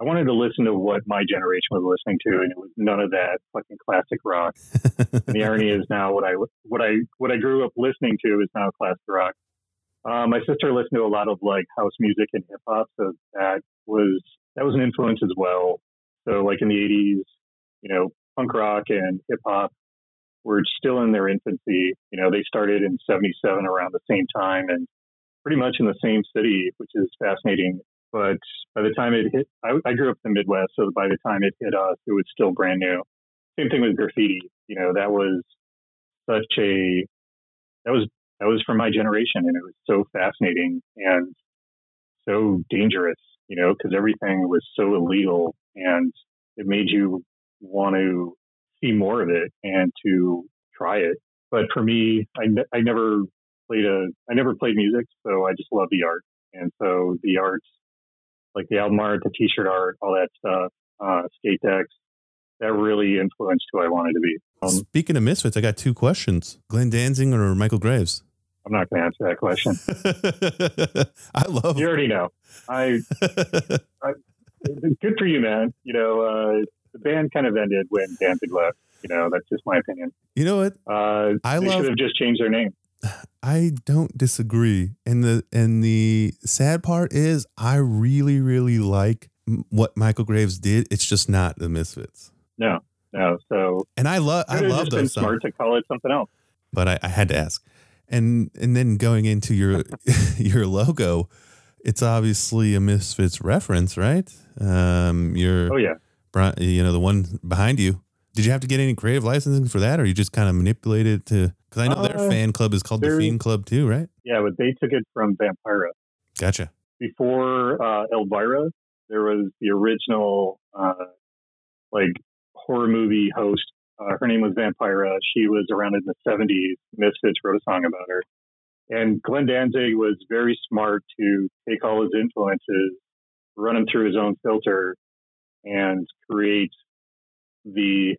I wanted to listen to what my generation was listening to, and it was none of that fucking classic rock. And the irony is now what I what I what I grew up listening to is now classic rock. Uh, my sister listened to a lot of like house music and hip hop, so that was that was an influence as well. So like in the '80s, you know, punk rock and hip hop were still in their infancy. You know, they started in '77 around the same time and pretty much in the same city, which is fascinating. But by the time it hit, I, I grew up in the Midwest, so by the time it hit us, it was still brand new. Same thing with graffiti. You know, that was such a that was that was from my generation, and it was so fascinating and so dangerous. You know, because everything was so illegal, and it made you want to see more of it and to try it. But for me, I, I never played a I never played music, so I just love the art, and so the art, like the album art, the T-shirt art, all that stuff, uh, skate decks, that really influenced who I wanted to be. Um, Speaking of misfits, I got two questions: Glenn Danzig or Michael Graves? I'm not going to answer that question. [LAUGHS] I love. You already know. [LAUGHS] I good for you, man. You know, uh, the band kind of ended when Danzig left. You know, that's just my opinion. you know what? Uh, I they love- should have just changed their name. [SIGHS] I don't disagree. And the and the sad part is, I really really like what Michael Graves did. It's just not the Misfits. No, no. So And I love I love just been those songs, smart to call it something else. but I, I had to ask. And and then going into your [LAUGHS] your logo, it's obviously a Misfits reference, right? Um, your Oh yeah. You know the one behind you. Did you have to get any creative licensing for that, or you just kind of manipulated it to? Because I know their Uh, fan club is called the Fiend Club too, right? Yeah, but they took it from Vampira. Gotcha. Before uh, Elvira, there was the original uh, like horror movie host Uh, her name was Vampira. She was around in the 70s. Misfits wrote a song about her. And Glenn Danzig was very smart to take all his influences, run them through his own filter, and create the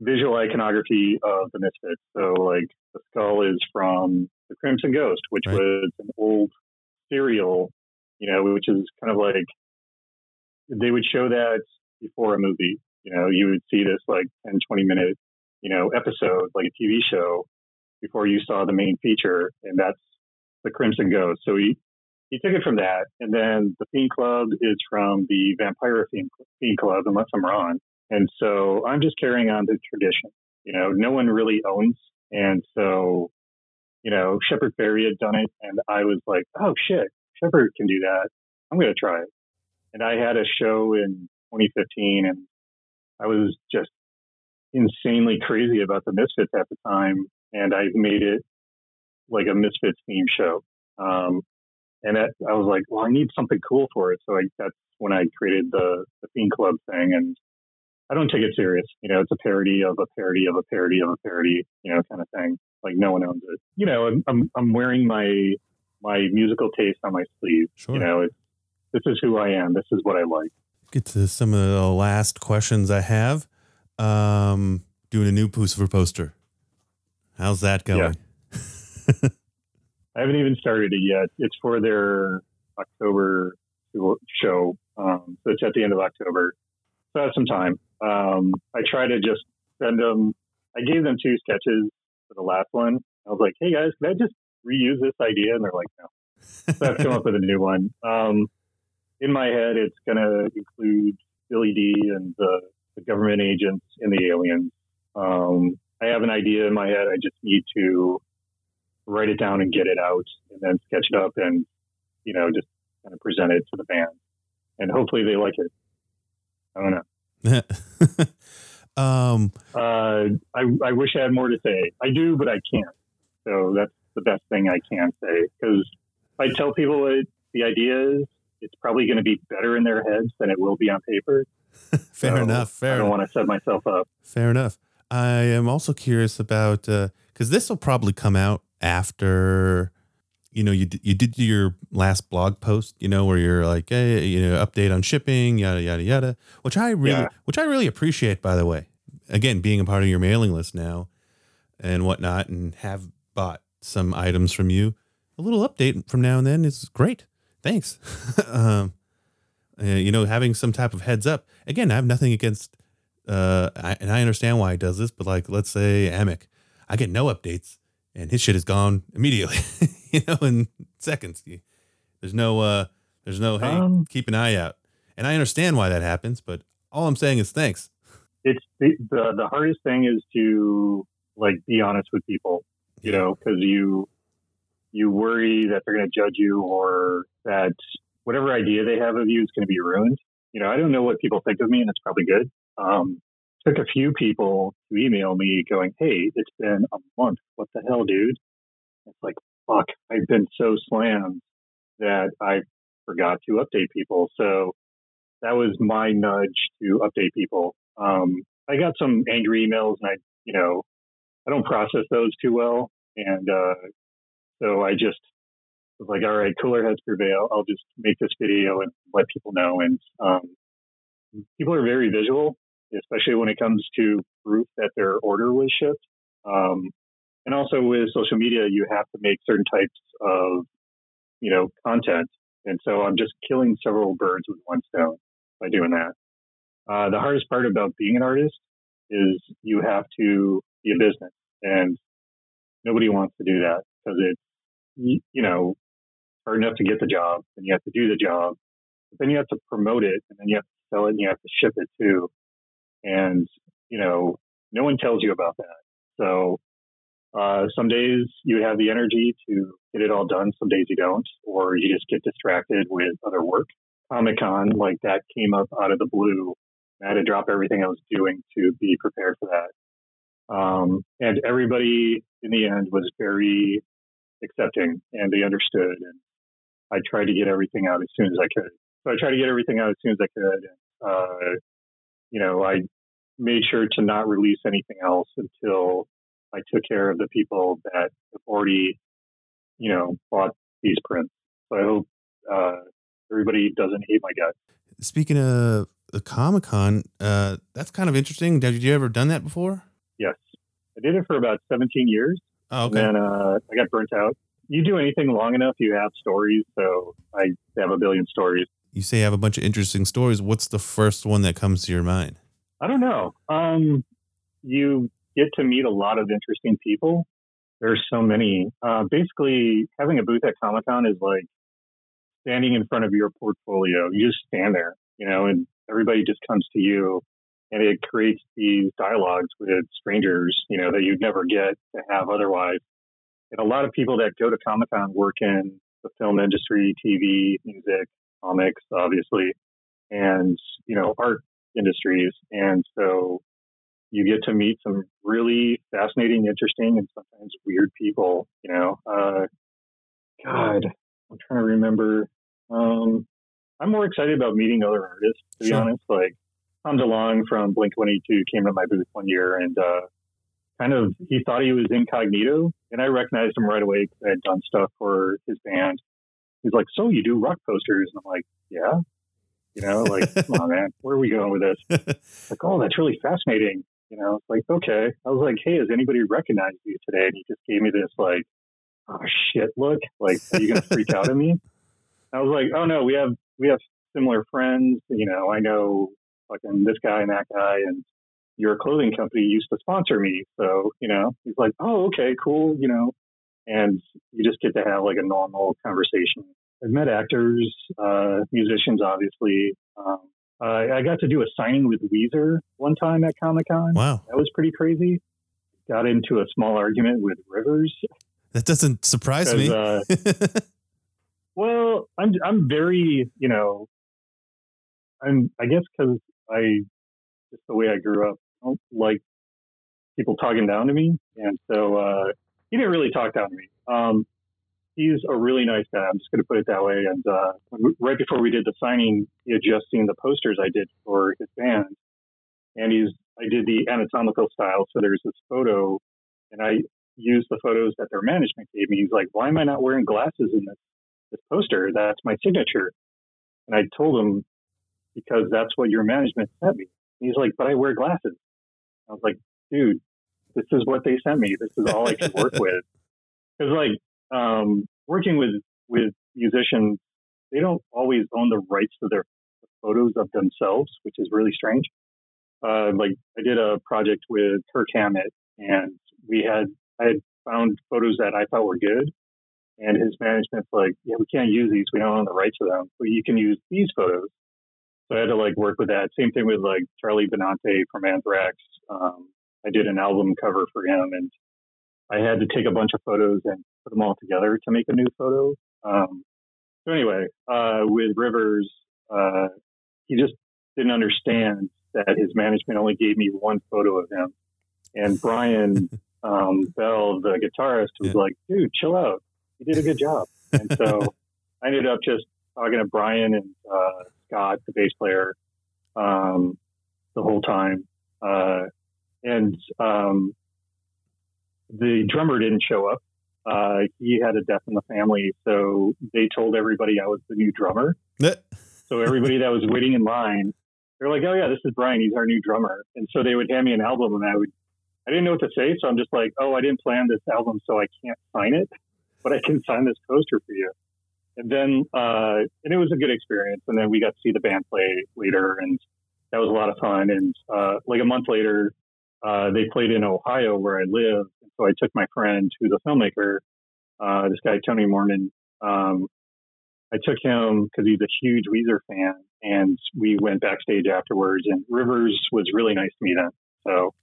visual iconography of the Misfits. So, like, the skull is from The Crimson Ghost, which right. was an old serial, you know, which is kind of like they would show that before a movie. You know, you would see this like 10, 20 minute, you know, episode, like a TV show before you saw the main feature. And that's the Crimson Ghost. So he, he took it from that. And then the Fiend Club is from the Vampira Fiend, Fiend Club, unless I'm wrong. And so I'm just carrying on the tradition. You know, no one really owns. And so, you know, Shepard Fairey had done it. And I was like, oh shit, Shepard can do that. I'm going to try it. And I had a show in 2015 and I was just insanely crazy about the Misfits at the time. And I made it like a Misfits theme show. Um, and that, I was like, well, I need something cool for it. So I, that's when I created the, the Fiend Club thing. And I don't take it serious. You know, it's a parody of a parody of a parody of a parody, you know, kind of thing. Like no one owns it. You know, I'm, I'm wearing my, my musical taste on my sleeve. Sure. You know, it's, this is who I am. This is what I like. Get to some of the last questions I have. Um, doing a new Puscifer poster. How's that going? Yeah. [LAUGHS] I haven't even started it yet. It's for their October show. Um, so it's at the end of October. So I have some time. Um, I try to just send them. I gave them two sketches for the last one. I was like, "Hey guys, can I just reuse this idea?" And they're like, "No." So I've come up with a new one. Um, in my head, it's going to include Billy Dee and the, the, government agents and the aliens. Um, I have an idea in my head. I just need to write it down and get it out, and then sketch it up and you know just kind of present it to the band, and hopefully they like it. I don't know. [LAUGHS] um, uh, I, I wish I had more to say. I do, but I can't. So that's the best thing I can say because I tell people what the idea is, it's probably going to be better in their heads than it will be on paper. [LAUGHS] fair so enough. Fair. I don't want to set myself up. Fair enough. I am also curious about because uh, this will probably come out after you know you d- you did your last blog post you know where you're like hey you know update on shipping yada yada yada which I really yeah. which I really appreciate by the way again being a part of your mailing list now and whatnot and have bought some items from you a little update from now and then is great thanks. [LAUGHS] um, uh, you know, having some type of heads up. Again, I have nothing against, uh, I, and I understand why he does this, but like, let's say Emek, I get no updates and his shit is gone immediately, [LAUGHS] you know, in seconds. There's no, uh, there's no, hey, um, keep an eye out. And I understand why that happens, but all I'm saying is thanks. It's the, the, the hardest thing is to like be honest with people, you know, because you, you worry that they're going to judge you or that whatever idea they have of you is going to be ruined. You know, I don't know what people think of me, and it's probably good. Um, took a few people to email me going, "Hey, it's been a month. What the hell, dude?" It's like, fuck, I've been so slammed that I forgot to update people. So that was my nudge to update people. Um, I got some angry emails, and I, you know, I don't process those too well, and uh, so I just was like, all right, cooler heads prevail. I'll just make this video and let people know. And um, people are very visual, especially when it comes to proof that their order was shipped. Um, and also with social media, you have to make certain types of, you know, content. And so I'm just killing several birds with one stone by doing that. Uh, the hardest part about being an artist is you have to be a business, and nobody wants to do that because it's you, know, hard enough to get the job, and you have to do the job, but then you have to promote it, and then you have to sell it, and you have to ship it too. And you know, no one tells you about that. So uh, some days you have the energy to get it all done. Some days you don't, or you just get distracted with other work. Comic Con, like that, came up out of the blue. I had to drop everything I was doing to be prepared for that. Um, and everybody in the end was very accepting and they understood. And I tried to get everything out as soon as I could. So I tried to get everything out as soon as I could. And, uh, you know, I made sure to not release anything else until I took care of the people that have already, you know, bought these prints. So I hope uh, everybody doesn't hate my guts. Speaking of the Comic Con, uh, that's kind of interesting. Have you ever done that before? Yes, I did it for about 17 years. Oh, okay. And then uh, I got burnt out. You do anything long enough, you have stories. So I have a billion stories. You say you have a bunch of interesting stories. What's the first one that comes to your mind? I don't know. Um, you get to meet a lot of interesting people. There's so many. Uh, basically, having a booth at Comic Con is like standing in front of your portfolio. You just stand there, you know, and everybody just comes to you and it creates these dialogues with strangers, you know, that you'd never get to have otherwise. And a lot of people that go to Comic Con work in the film industry, TV, music, comics, obviously, and, you know, art industries. And so you get to meet some really fascinating, interesting, and sometimes weird people, you know. Uh, God, I'm trying to remember. Um, I'm more excited about meeting other artists, to be sure. honest. Like Tom DeLonge from Blink 182 came to my booth one year and uh, kind of he thought he was incognito, and I recognized him right away because I had done stuff for his band. He's like, "So you do rock posters?" And I'm like, "Yeah." You know, like, [LAUGHS] come on, man, where are we going with this? [LAUGHS] like, oh, that's really fascinating. You know, it's like, okay. I was like, hey, has anybody recognized you today? And he just gave me this like, oh shit, look, like, are you gonna freak out at me? [LAUGHS] I was like, oh no, we have we have similar friends. You know, I know fucking this guy and that guy, and your clothing company used to sponsor me. So, you know, he's like, oh, okay, cool, you know, and you just get to have like a normal conversation. I've met actors, uh, musicians, obviously. Um, uh, I got to do a signing with Weezer one time at Comic Con. Wow. That was pretty crazy. Got into a small argument with Rivers. That doesn't surprise me. Uh, [LAUGHS] well, I'm I'm very you know, I'm I guess because I just the way I grew up, I don't like people talking down to me, and so uh, he didn't really talk down to me. Um, he's a really nice guy. I'm just going to put it that way. And uh, right before we did the signing, he had just seen the posters I did for his band, and he's I did the anatomical style. So there's this photo, and I used the photos that their management gave me. He's like, "Why am I not wearing glasses in this this poster? That's my signature." And I told him because that's what your management sent me. And he's like, "But I wear glasses." I was like, "Dude, this is what they sent me. This is all I can work [LAUGHS] with." Because like um, working with with musicians, they don't always own the rights to their photos of themselves, which is really strange. Uh, like I did a project with Kirk Hammett, and we had I had found photos that I thought were good, and his management's like, yeah, we can't use these. We don't own the rights to them, but you can use these photos. So I had to like work with that. Same thing with like Charlie Benante from Anthrax. Um, I did an album cover for him, and I had to take a bunch of photos and put them all together to make a new photo. Um, so anyway, uh, with Rivers, uh, he just didn't understand that his management only gave me one photo of him, and Brian [LAUGHS] um, Bell, the guitarist, was yeah. like, "Dude, chill out. You did a good job." And so [LAUGHS] I ended up just talking to Brian and uh, Scott, the bass player, um, the whole time, uh, and um, the drummer didn't show up. Uh, he had a death in the family, so they told everybody I was the new drummer. so everybody that was waiting in line, they're like, "Oh yeah, this is Brian. He's our new drummer." And so they would hand me an album, and I would, I didn't know what to say, so I'm just like, "Oh, I didn't plan this album, so I can't sign it, but I can sign this poster for you." And then, uh, and it was a good experience. And then we got to see the band play later, and that was a lot of fun. And uh, like a month later, uh, they played in Ohio where I live, so I took my friend who's a filmmaker, uh, this guy, Tony Mormon. Um, I took him because he's a huge Weezer fan, and we went backstage afterwards. And Rivers was really nice to me then. So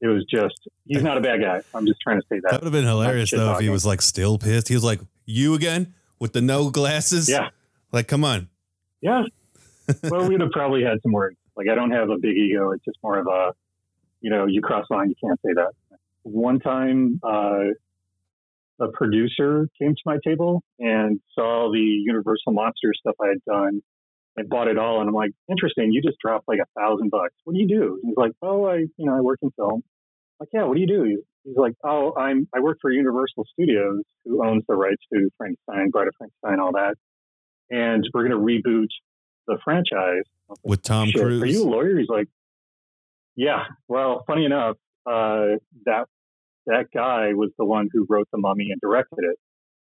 it was just, he's not a bad guy. I'm just trying to say that. That would have been hilarious, though, if he was like still pissed. He was like, You again with the no glasses? Yeah. Like, come on. Yeah. well, we'd have probably had some words. Like, I don't have a big ego. It's just more of a, you know, you cross line, you can't say that one time uh, a producer came to my table and saw the Universal Monster stuff I had done and bought it all. And I'm like, interesting. You just dropped like a thousand bucks. What do you do? He's like, oh, I, you know, I work in film. Like, yeah, what do you do? He's like, oh, I'm, I work for Universal Studios, who owns the rights to Frankenstein, Bride of Frankenstein, all that. And we're going to reboot the franchise. Like, with Tom Cruise. Are you a lawyer? He's like, yeah. Well, funny enough, uh, that that guy was the one who wrote The Mummy and directed it.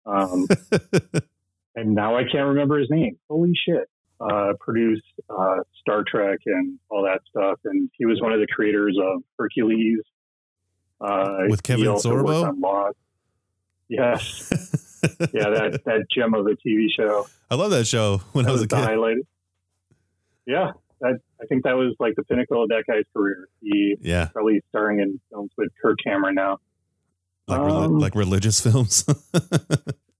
Um, [LAUGHS] and now I can't remember his name. Holy shit. Uh, produced uh, Star Trek and all that stuff. And he was one of the creators of Hercules. Uh, With Kevin Sorbo? Yes. [LAUGHS] yeah, that, that gem of a TV show. I love that show when That I was was a kid. highlight. Yeah, that, I think that was like the pinnacle of that guy's career. He Yeah, probably starring in films with Kirk Cameron now. like Um, like religious films. [LAUGHS]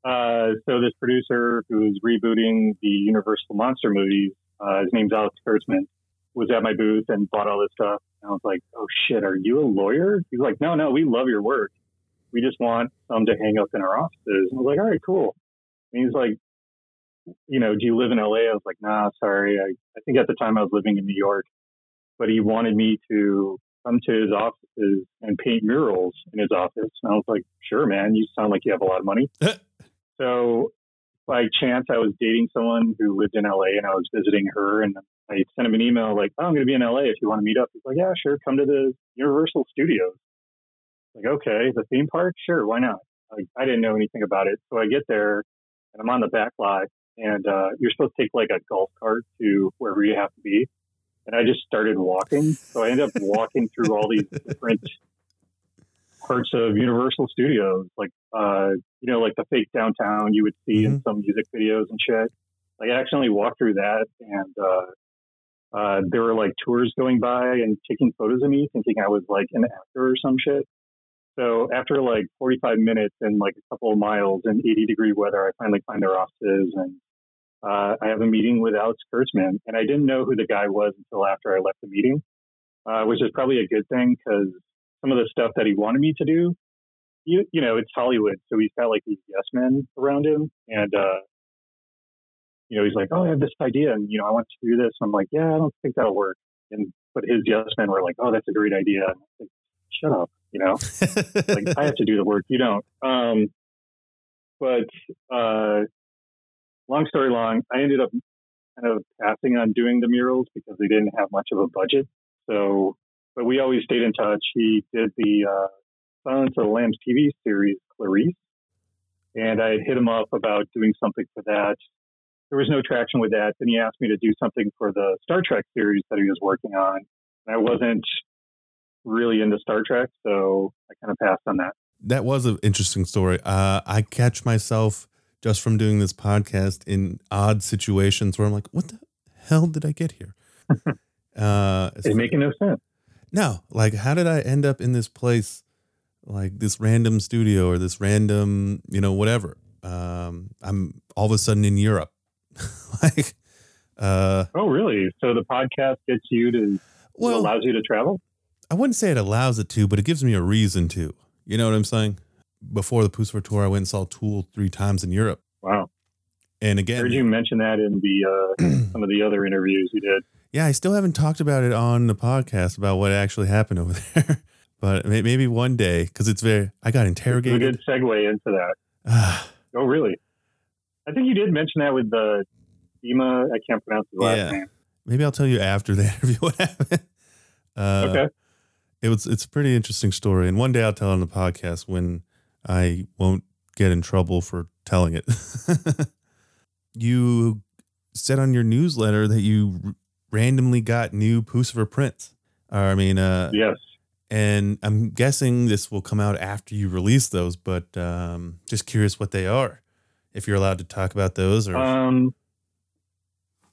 Uh, so this producer who's rebooting the Universal monster movies, uh, his name's Alex Kurtzman, was at my booth and bought all this stuff. And I was like, "Oh shit, are you a lawyer?" He's like, "No, no, we love your work. We just want some to hang up in our offices." And I was like, "All right, cool." And he's like, "You know, do you live in LA?" I was like, "Nah, sorry. I, I think at the time I was living in New York, but he wanted me to come to his offices and paint murals in his office." And I was like, "Sure, man. You sound like you have a lot of money." [LAUGHS] So by chance, I was dating someone who lived in LA and I was visiting her and I sent him an email like, oh, I'm going to be in LA if you want to meet up. He's like, yeah, sure. Come to the Universal Studios. Like, okay, the theme park? Sure. Why not? Like, I didn't know anything about it. So I get there and I'm on the back lot and uh, you're supposed to take like a golf cart to wherever you have to be. And I just started walking. So I ended up [LAUGHS] walking through all these different parts of Universal Studios, like uh, you know, like the fake downtown you would see in some music videos and shit. Like I accidentally walked through that, and uh, uh, there were like tours going by and taking photos of me, thinking I was like an actor or some shit. So after like 45 minutes and like a couple of miles in 80 degree weather, I finally find their offices and uh, I have a meeting with Alex Kurtzman. And I didn't know who the guy was until after I left the meeting, uh, which is probably a good thing because some of the stuff that he wanted me to do, you, you know, it's Hollywood. So he's got like these yes men around him. And, uh, you know, he's like, oh, I have this idea and, you know, I want to do this. I'm like, yeah, I don't think that'll work. And, but his yes men were like, oh, that's a great idea. Like, Shut up, you know? like I have to do the work, you don't. Um, but uh, long story long, I ended up kind of passing on doing the murals because they didn't have much of a budget. So, but we always stayed in touch. He did the uh, Silence of the Lambs TV series, Clarice, and I had hit him up about doing something for that. There was no traction with that. Then he asked me to do something for the Star Trek series that he was working on. And I wasn't really into Star Trek, so I kind of passed on that. that was an interesting story. Uh, I catch myself just from doing this podcast in odd situations where I'm like, what the hell did I get here? [LAUGHS] uh, it's making no sense. no, like, how did I end up in this place, like this random studio or this random, you know, whatever? Um, I'm all of a sudden in Europe. [LAUGHS] like, uh, Oh, really? So the podcast gets you to well, allows you to travel? I wouldn't say it allows it to, but it gives me a reason to. You know what I'm saying? Before the Puscifer tour, I went and saw Tool three times in Europe. Wow. And I again, heard you mention that in the uh, [CLEARS THROAT] some of the other interviews you did. Yeah, I still haven't talked about it on the podcast about what actually happened over [LAUGHS] there. but maybe one day, because it's very. I got It's a good segue into that. [SIGHS] Oh, really? I think you did mention that with the Dima. I can't pronounce his last Yeah. name. maybe I'll tell you after the [LAUGHS] interview what happened. Uh, Okay. It was. It's a pretty interesting story, and one day I'll tell it on the podcast when I won't get in trouble for telling it. [LAUGHS] you said on your newsletter that you r- randomly got new Puscifer prints. I mean, uh, Yes. and I'm guessing this will come out after you release those, but um, just curious what they are. If you're allowed to talk about those, or Um,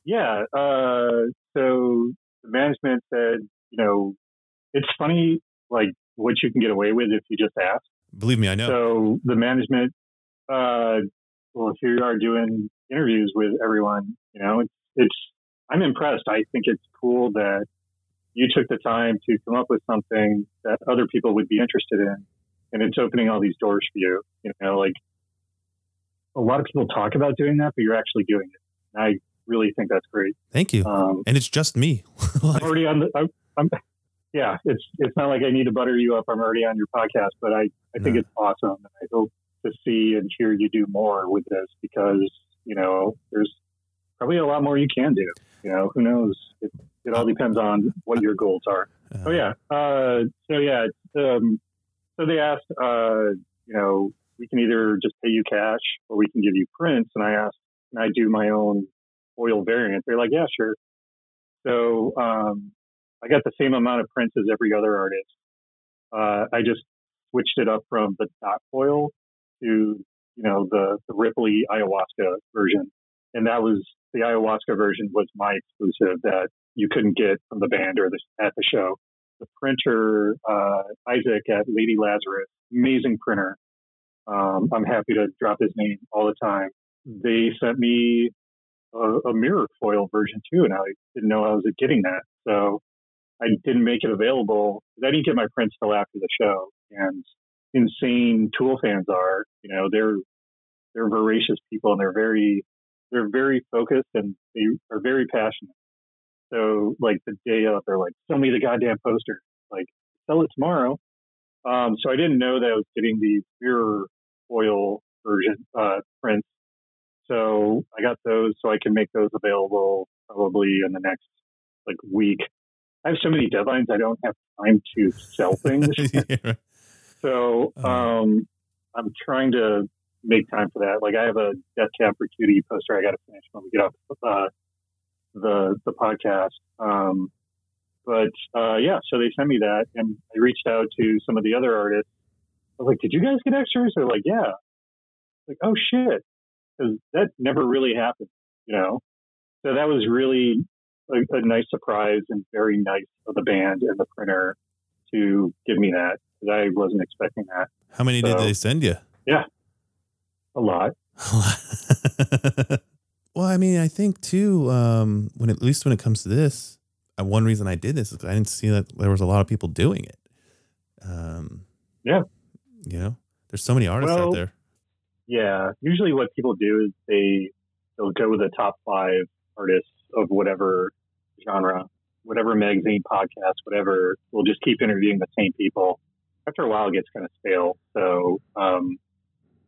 yeah. Uh, so the management said, you know, it's funny, like what you can get away with if you just ask. believe me, I know. So the management, uh, well, here you are doing interviews with everyone. You know, it's, it's, I'm impressed. I think it's cool that you took the time to come up with something that other people would be interested in. And it's opening all these doors for you. You know, like a lot of people talk about doing that, but you're actually doing it. And I really think that's great. Thank you. Um, and it's just me. [LAUGHS] I'm already on the. I'm, I'm, yeah, it's it's not like I need to butter you up. I'm already on your podcast, but I I think No. it's awesome, and I hope to see and hear you do more with this because you know there's probably a lot more you can do. You know, who knows? It, it all depends on what your goals are. Uh, Oh yeah. Uh, so yeah. Um, so they asked, uh, you know, we can either just pay you cash or we can give you prints. And I asked, can I do my own oil variant? They're like, yeah, sure. So um, I got the same amount of prints as every other artist. Uh, I just switched it up from the dot foil to, you know, the, the Ripley ayahuasca version. And that was the ayahuasca version was my exclusive that you couldn't get from the band or the, at the show. The printer, uh, Isaac at Lady Lazarus, amazing printer. Um, I'm happy to drop his name all the time. They sent me a, a mirror foil version too, and I didn't know I was getting that. So I didn't make it available. I didn't get my prints till after the show. And insane Tool fans are, you know, they're they're voracious people and they're very they're very focused and they are very passionate. So like the day of, they're like, sell me the goddamn poster. Like, sell it tomorrow. Um, so I didn't know that I was getting the mirror foil version uh, prints. So I got those, so I can make those available probably in the next like week. I have so many deadlines, I don't have time to sell things. [LAUGHS] yeah. So Oh. um, I'm trying to make time for that. Like I have a Death Cab for Cutie poster I got to finish when we get off uh, the the podcast. Um, but uh, yeah, so they sent me that, and I reached out to some of the other artists. I was like, "Did you guys get extras?" They're like, "Yeah." Like, oh shit, because that never really happened, you know. So that was really a, a nice surprise and very nice of the band and the printer to give me that because I wasn't expecting that How many did they send you? Yeah, a lot. [LAUGHS] well, I mean, I think too. Um, when at least when it comes to this, one reason I did this is I didn't see that there was a lot of people doing it. Um, Yeah. you know, there's so many artists out there. Yeah, usually what people do is they they'll go with the top five artists of whatever genre, whatever magazine, podcast, whatever. We'll just keep interviewing the same people. After a while, it gets kind of stale. So um,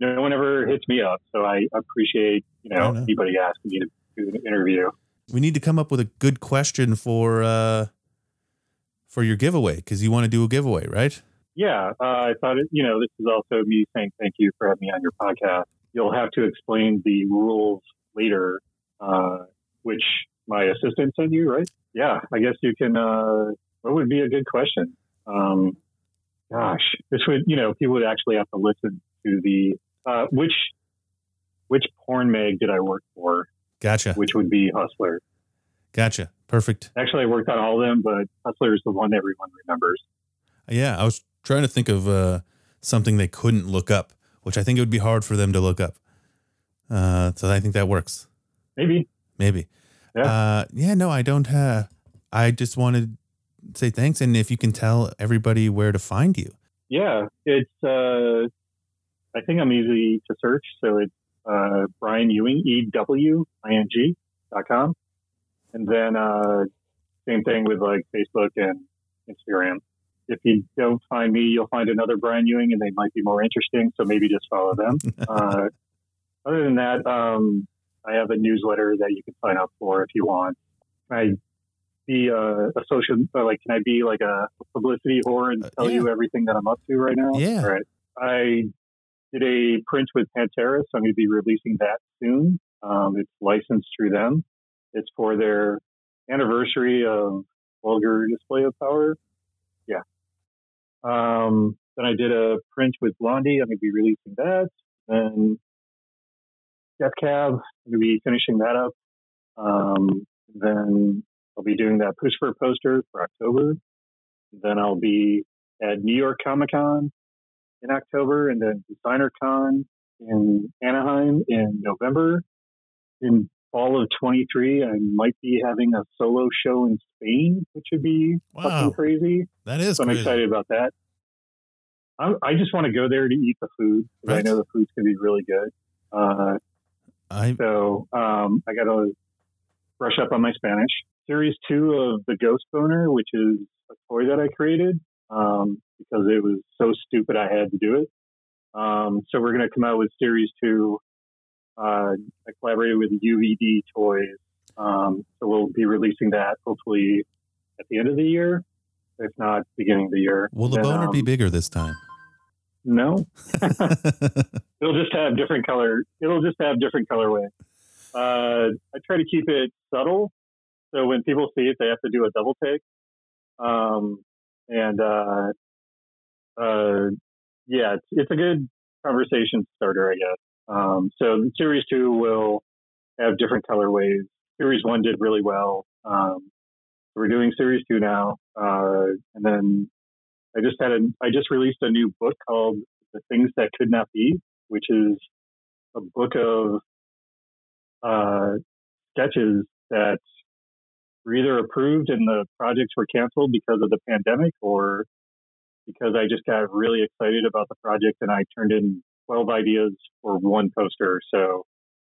no one ever hits me up. So I appreciate you know know. anybody asking me to do an interview. We need to come up with a good question for uh, for your giveaway because you want to do a giveaway, right? Yeah, uh, I thought it, you know this is also me saying thank you for having me on your podcast. You'll have to explain the rules later, uh, which my assistant sent you, right? Yeah, I guess you can. Uh, what would be a good question? Um, gosh, this would you know people would actually have to listen to the uh, which which porn mag did I work for? Gotcha, Which would be Hustler. gotcha, perfect. Actually, I worked on all of them, but Hustler is the one everyone remembers. Yeah, I was trying to think of uh, something they couldn't look up, which I think it would be hard for them to look up. Uh, so I think that works. Maybe Maybe. Yeah. Uh, yeah. No, I don't have. I just wanted to say thanks, and if you can tell everybody where to find you. Yeah, it's. Uh, I think I'm easy to search, so it's uh, Brian Ewing, E W I N G dot com, and then uh, same thing with like Facebook and Instagram. If you don't find me, you'll find another Brian Ewing, and they might be more interesting. So maybe just follow them. [LAUGHS] uh, other than that, um, I have a newsletter that you can sign up for if you want. I be a, a social, uh, like, can I be like a publicity whore and Uh, tell yeah. you everything that I'm up to right now? Yeah. All right. I did a print with Pantera, so I'm going to be releasing that soon. Um, it's licensed through them. It's for their anniversary of Vulgar Display of Power. Yeah. Um, then I did a print with Blondie. I'm going to be releasing that. Then Death Cab. I'm going to be finishing that up. Um, then I'll be doing that Puscifer poster for October. Then I'll be at New York Comic Con in October, and then Designer Con in Anaheim in November. In fall of 23, I might be having a solo show in Spain, which would be Wow. fucking crazy. That is. So I'm crazy. excited about that. I, I just want to go there to eat the food. 'cause I Right. know the food's going to be really good. Uh, I so um, I got to brush up on my Spanish. Series two of the Ghost Boner, which is a toy that I created um, because it was so stupid I had to do it. Um, so we're going to come out with series two. Uh, I collaborated with UVD Toys, um, so we'll be releasing that hopefully at the end of the year, if not beginning of the year. Will the boner be um, bigger this time? No, [LAUGHS] [LAUGHS] it'll just have different color. It'll just have different colorway. Uh, I try to keep it subtle, so when people see it, they have to do a double take. Um, and uh, uh, yeah, it's, it's a good conversation starter, I guess. Um, so series two will have different colorways. Series one did really well. Um, we're doing series two now, uh, and then I just had a I just released a new book called The Things That Could Not Be, which is a book of uh, sketches that were either approved and the projects were canceled because of the pandemic or because I just got really excited about the project and I turned in 12 ideas for one poster. So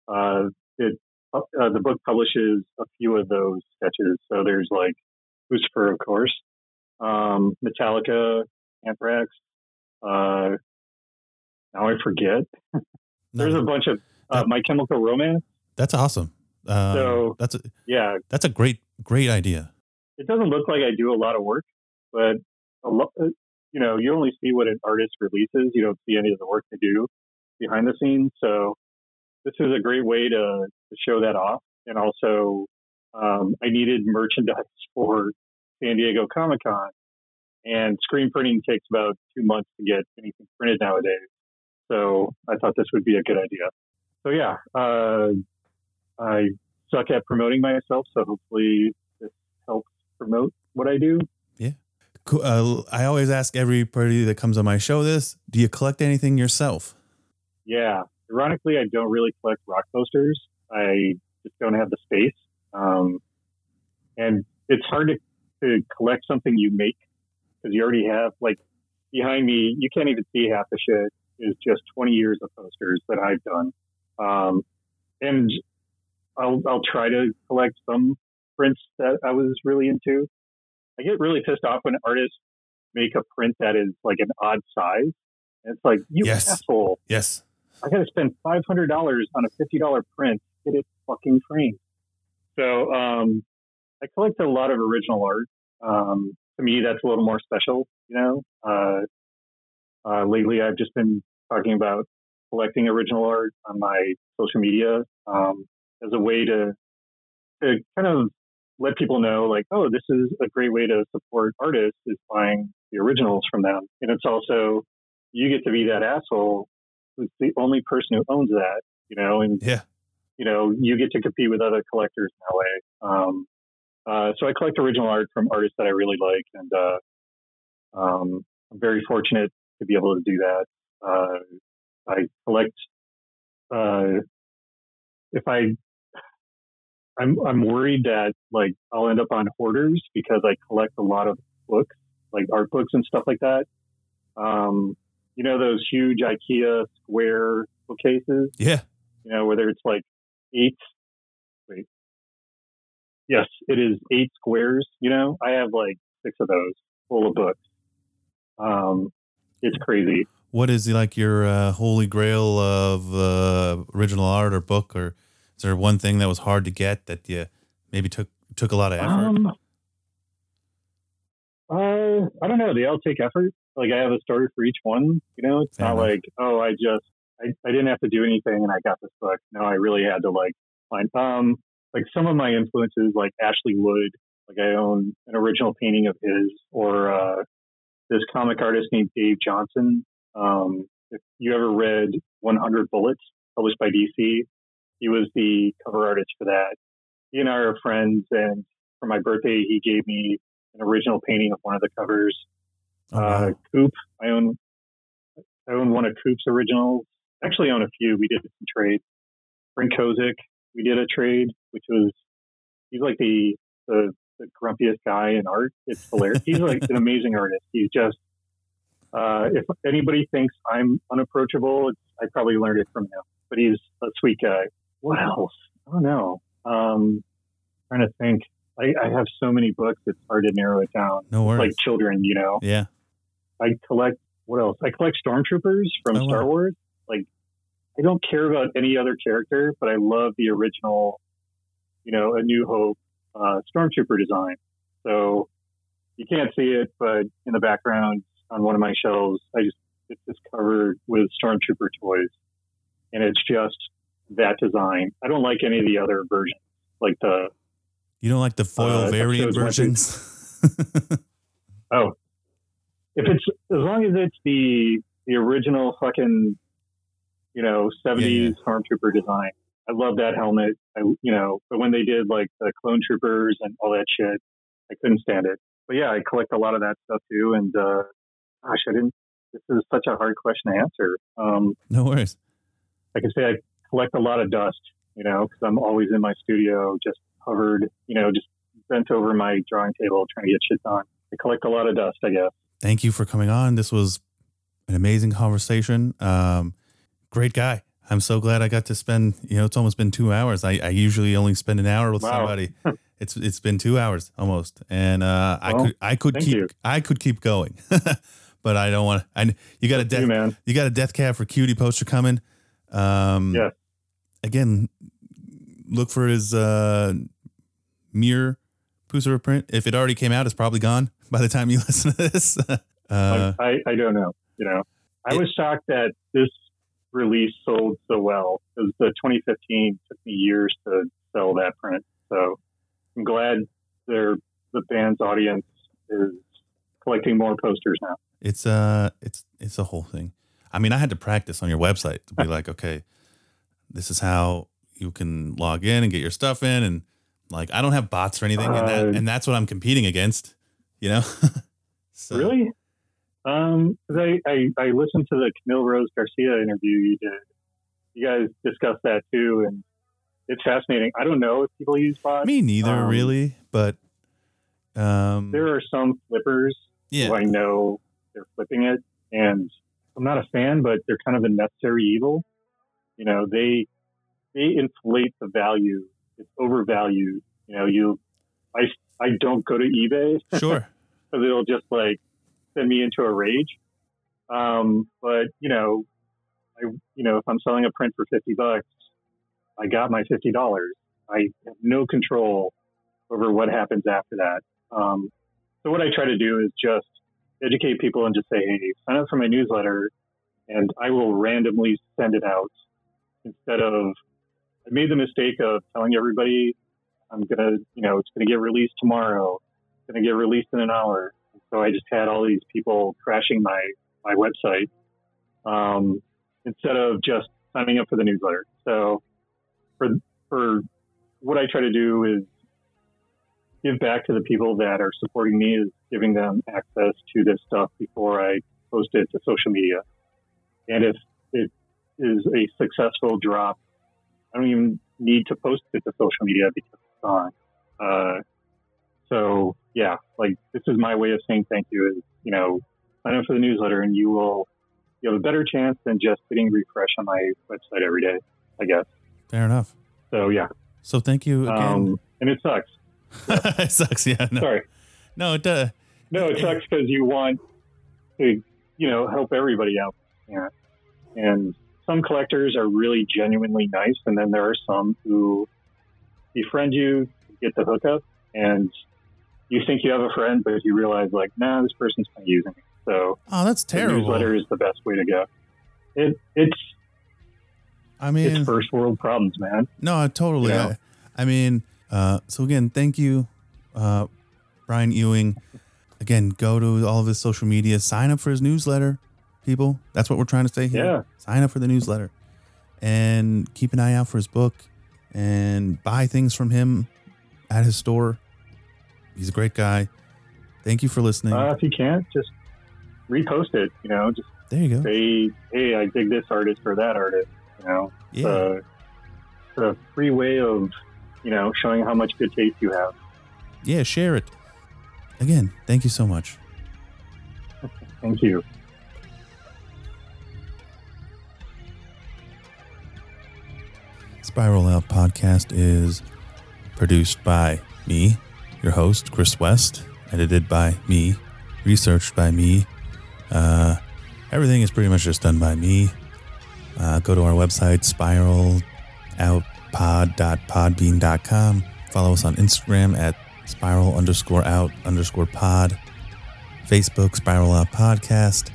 uh, it uh, the book publishes a few of those sketches. So there's like Puscifer, of course, um, Metallica, Anthrax. Uh, now I forget. No, There's a bunch of uh, That- My Chemical Romance. that's awesome. Um, So- that's a, Yeah, that's a great great idea. it doesn't look like I do a lot of work, but a lo- uh, you know, you only see what an artist releases. You don't see any of the work they do behind the scenes. So this is a great way to, to show that off. And also, um, I needed merchandise [LAUGHS] for San Diego Comic Con, and screen printing takes about two months to get anything printed nowadays. So I thought this would be a good idea. So yeah, uh, I suck at promoting myself, so hopefully this helps promote what I do. Uh, I always ask everybody that comes on my show this: Do you collect anything yourself? Yeah. Ironically, I don't really collect rock posters. I just don't have the space. Um, and it's hard to, to collect something you make because you already have, like, behind me, you can't even see half the shit is just 20 years of posters that I've done. Um, and I'll, I'll try to collect some prints that I was really into. I get really pissed off when artists make a print that is like an odd size. And it's like, you Yes. asshole. Yes. I got to spend five hundred dollars on a fifty dollar print to get it fucking framed. So um, I collect a lot of original art. Um, to me, that's a little more special. You know, uh, uh, lately I've just been talking about collecting original art on my social media um, as a way to to kind of let people know, like, oh, this is a great way to support artists is buying the originals from them, and it's also you get to be that asshole who's the only person who owns that, you know, and Yeah. you know, you get to compete with other collectors in that way. Um, uh, so I collect original art from artists that I really like, and uh, um, I'm very fortunate to be able to do that. Uh, I collect. Uh, if I, I'm I'm worried that like I'll end up on hoarders because I collect a lot of books, like art books and stuff like that. Um, you know those huge IKEA square bookcases Yeah. you know, whether it's like eight, wait, yes, it is eight squares. You know, I have like six of those full of books. Um, it's crazy. What is like your uh, holy grail of uh, original art or book, or is there one thing that was hard to get that you maybe took took a lot of effort? Um, uh, I don't know. They all take effort. Like I have a story for each one. You know, it's Fair not enough. like oh, I just I, I didn't have to do anything and I got this book. No, I really had to like find um like some of my influences, like Ashley Wood. Like I own an original painting of his, or uh, this comic artist named Dave Johnson. Um, if you ever read 100 Bullets, published by DC, he was the cover artist for that. He and I are friends, and for my birthday, he gave me an original painting of one of the covers. Oh, Uh. Coop, I own I own one of Coop's originals. Actually, own a few. We did some trade. Frank Kozik, we did a trade, which was he's like the the, the grumpiest guy in art. It's hilarious. he's like an amazing artist. He's just uh, if anybody thinks I'm unapproachable, it's, I probably learned it from him. But he's a sweet guy. What else? I don't know. Um, trying to think. I, I have so many books; it's hard to narrow it down. No worries. Like children, you know. yeah. I collect what else? I collect stormtroopers from Oh, wow. Star Wars. Like, I don't care about any other character, but I love the original, you know, A New Hope uh, stormtrooper design. So you can't see it, but in the background on one of my shelves, I just it's just covered with stormtrooper toys, and it's just that design. I don't like any of the other versions, like the You don't like the foil Uh, variant episodes one, two- versions? [LAUGHS] Oh, if it's as long as it's the the original fucking, you know, seventies stormtrooper design. I love that helmet. I you know, but when they did like the clone troopers and all that shit, I couldn't stand it. But yeah, I collect a lot of that stuff too. And uh, gosh, I didn't. This is such a hard question to answer. Um, no worries. I can say I collect a lot of dust, you know, because I'm always in my studio, just covered, you know, just bent over my drawing table trying to get shit done. I collect a lot of dust, I guess. Thank you for coming on. This was an amazing conversation. Um, great guy. I'm so glad I got to spend, you know, it's almost been two hours. I, I usually only spend an hour with Wow. somebody. [LAUGHS] it's it's been two hours almost. And uh, I could I could keep you. I could keep going. [LAUGHS] but I don't want to I you got a You, death man. you got a death cab for cutie poster coming. Um Yes. Again, look for his uh mirror Puscifer print. If it already came out, it's probably gone [LAUGHS] by the time you [LAUGHS] listen to this. uh I, I don't know. You know, I It- was shocked that this release sold so well because the 2015 took me years to sell that print. So I'm glad their the band's audience is collecting more posters now. It's uh it's it's a whole thing. I mean, I had to practice on your website to be [LAUGHS] like, okay, this is how you can log in and get your stuff in and like I don't have bots or anything and that Uh, and that's what I'm competing against, you know? [LAUGHS] so, Really? Um, I, I, I listened to the Camille Rose Garcia interview you did. You guys discussed that too, and it's fascinating. I don't know if people use bots. Me neither Um, really, but um There are some flippers yeah. who I know they're flipping it, and I'm not a fan, but they're kind of a necessary evil. You know, they they inflate the value. It's overvalued. You know, you I I don't go to eBay Sure. [LAUGHS] because it'll just like send me into a rage. Um, but you know, I you know if I'm selling a print for fifty bucks, I got my fifty dollars. I have no control over what happens after that. Um, so what I try to do is just educate people and just say, hey, sign up for my newsletter, and I will randomly send it out instead of. I made the mistake of telling everybody I'm gonna, you know, it's gonna get released tomorrow. It's gonna get released in an hour. So I just had all these people crashing my my website um, instead of just signing up for the newsletter. So for for what I try to do is give back to the people that are supporting me is giving them access to this stuff before I post it to social media. And if it is a successful drop, I don't even need to post it to social media because it's on. Uh, so yeah, like this is my way of saying thank you is, you know, sign up for the newsletter and you will, you have a better chance than just hitting refresh on my website every day, I guess. Fair enough. So yeah, So thank you again. um, and it sucks. [LAUGHS] it sucks. Yeah. No, Sorry. no it does. No, it sucks because you want to, you know, help everybody out. Yeah. And some collectors are really genuinely nice, and then there are some who befriend you, get the hookup, and you think you have a friend, but you realize, like, nah, this person's kind of using me. So Oh, that's terrible. newsletter is the best way to go. It, it's I mean, it's first world problems, man. No, totally. You know? I, I mean, uh, so again, thank you, uh, Brian Ewing. Again, go to all of his social media, sign up for his newsletter, people. That's what we're trying to say here. Yeah. Sign up for the newsletter and keep an eye out for his book and buy things from him at his store. He's a great guy. Thank you for listening. Uh, if you can't, just repost it. You know, just there you go. say, hey, I dig this artist or that artist. You know, Yeah. uh, it's a free way of, you know, showing how much good taste you have. Yeah, share it. Again, thank you so much. Thank you. Spiral Out podcast is produced by me, your host, Chris West, edited by me, researched by me. Uh, everything is pretty much just done by me. Uh, go to our website, spiraloutpod.podbean.com. Follow us on Instagram at spiral underscore out underscore pod. Facebook, Spiral Out Podcast.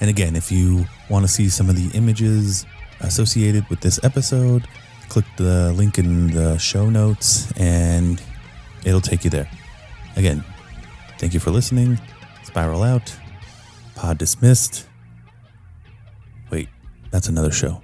And again, if you want to see some of the images associated with this episode, click the link in the show notes and it'll take you there. Again, thank you for listening. Spiral Out. Pod dismissed. Wait, that's another show.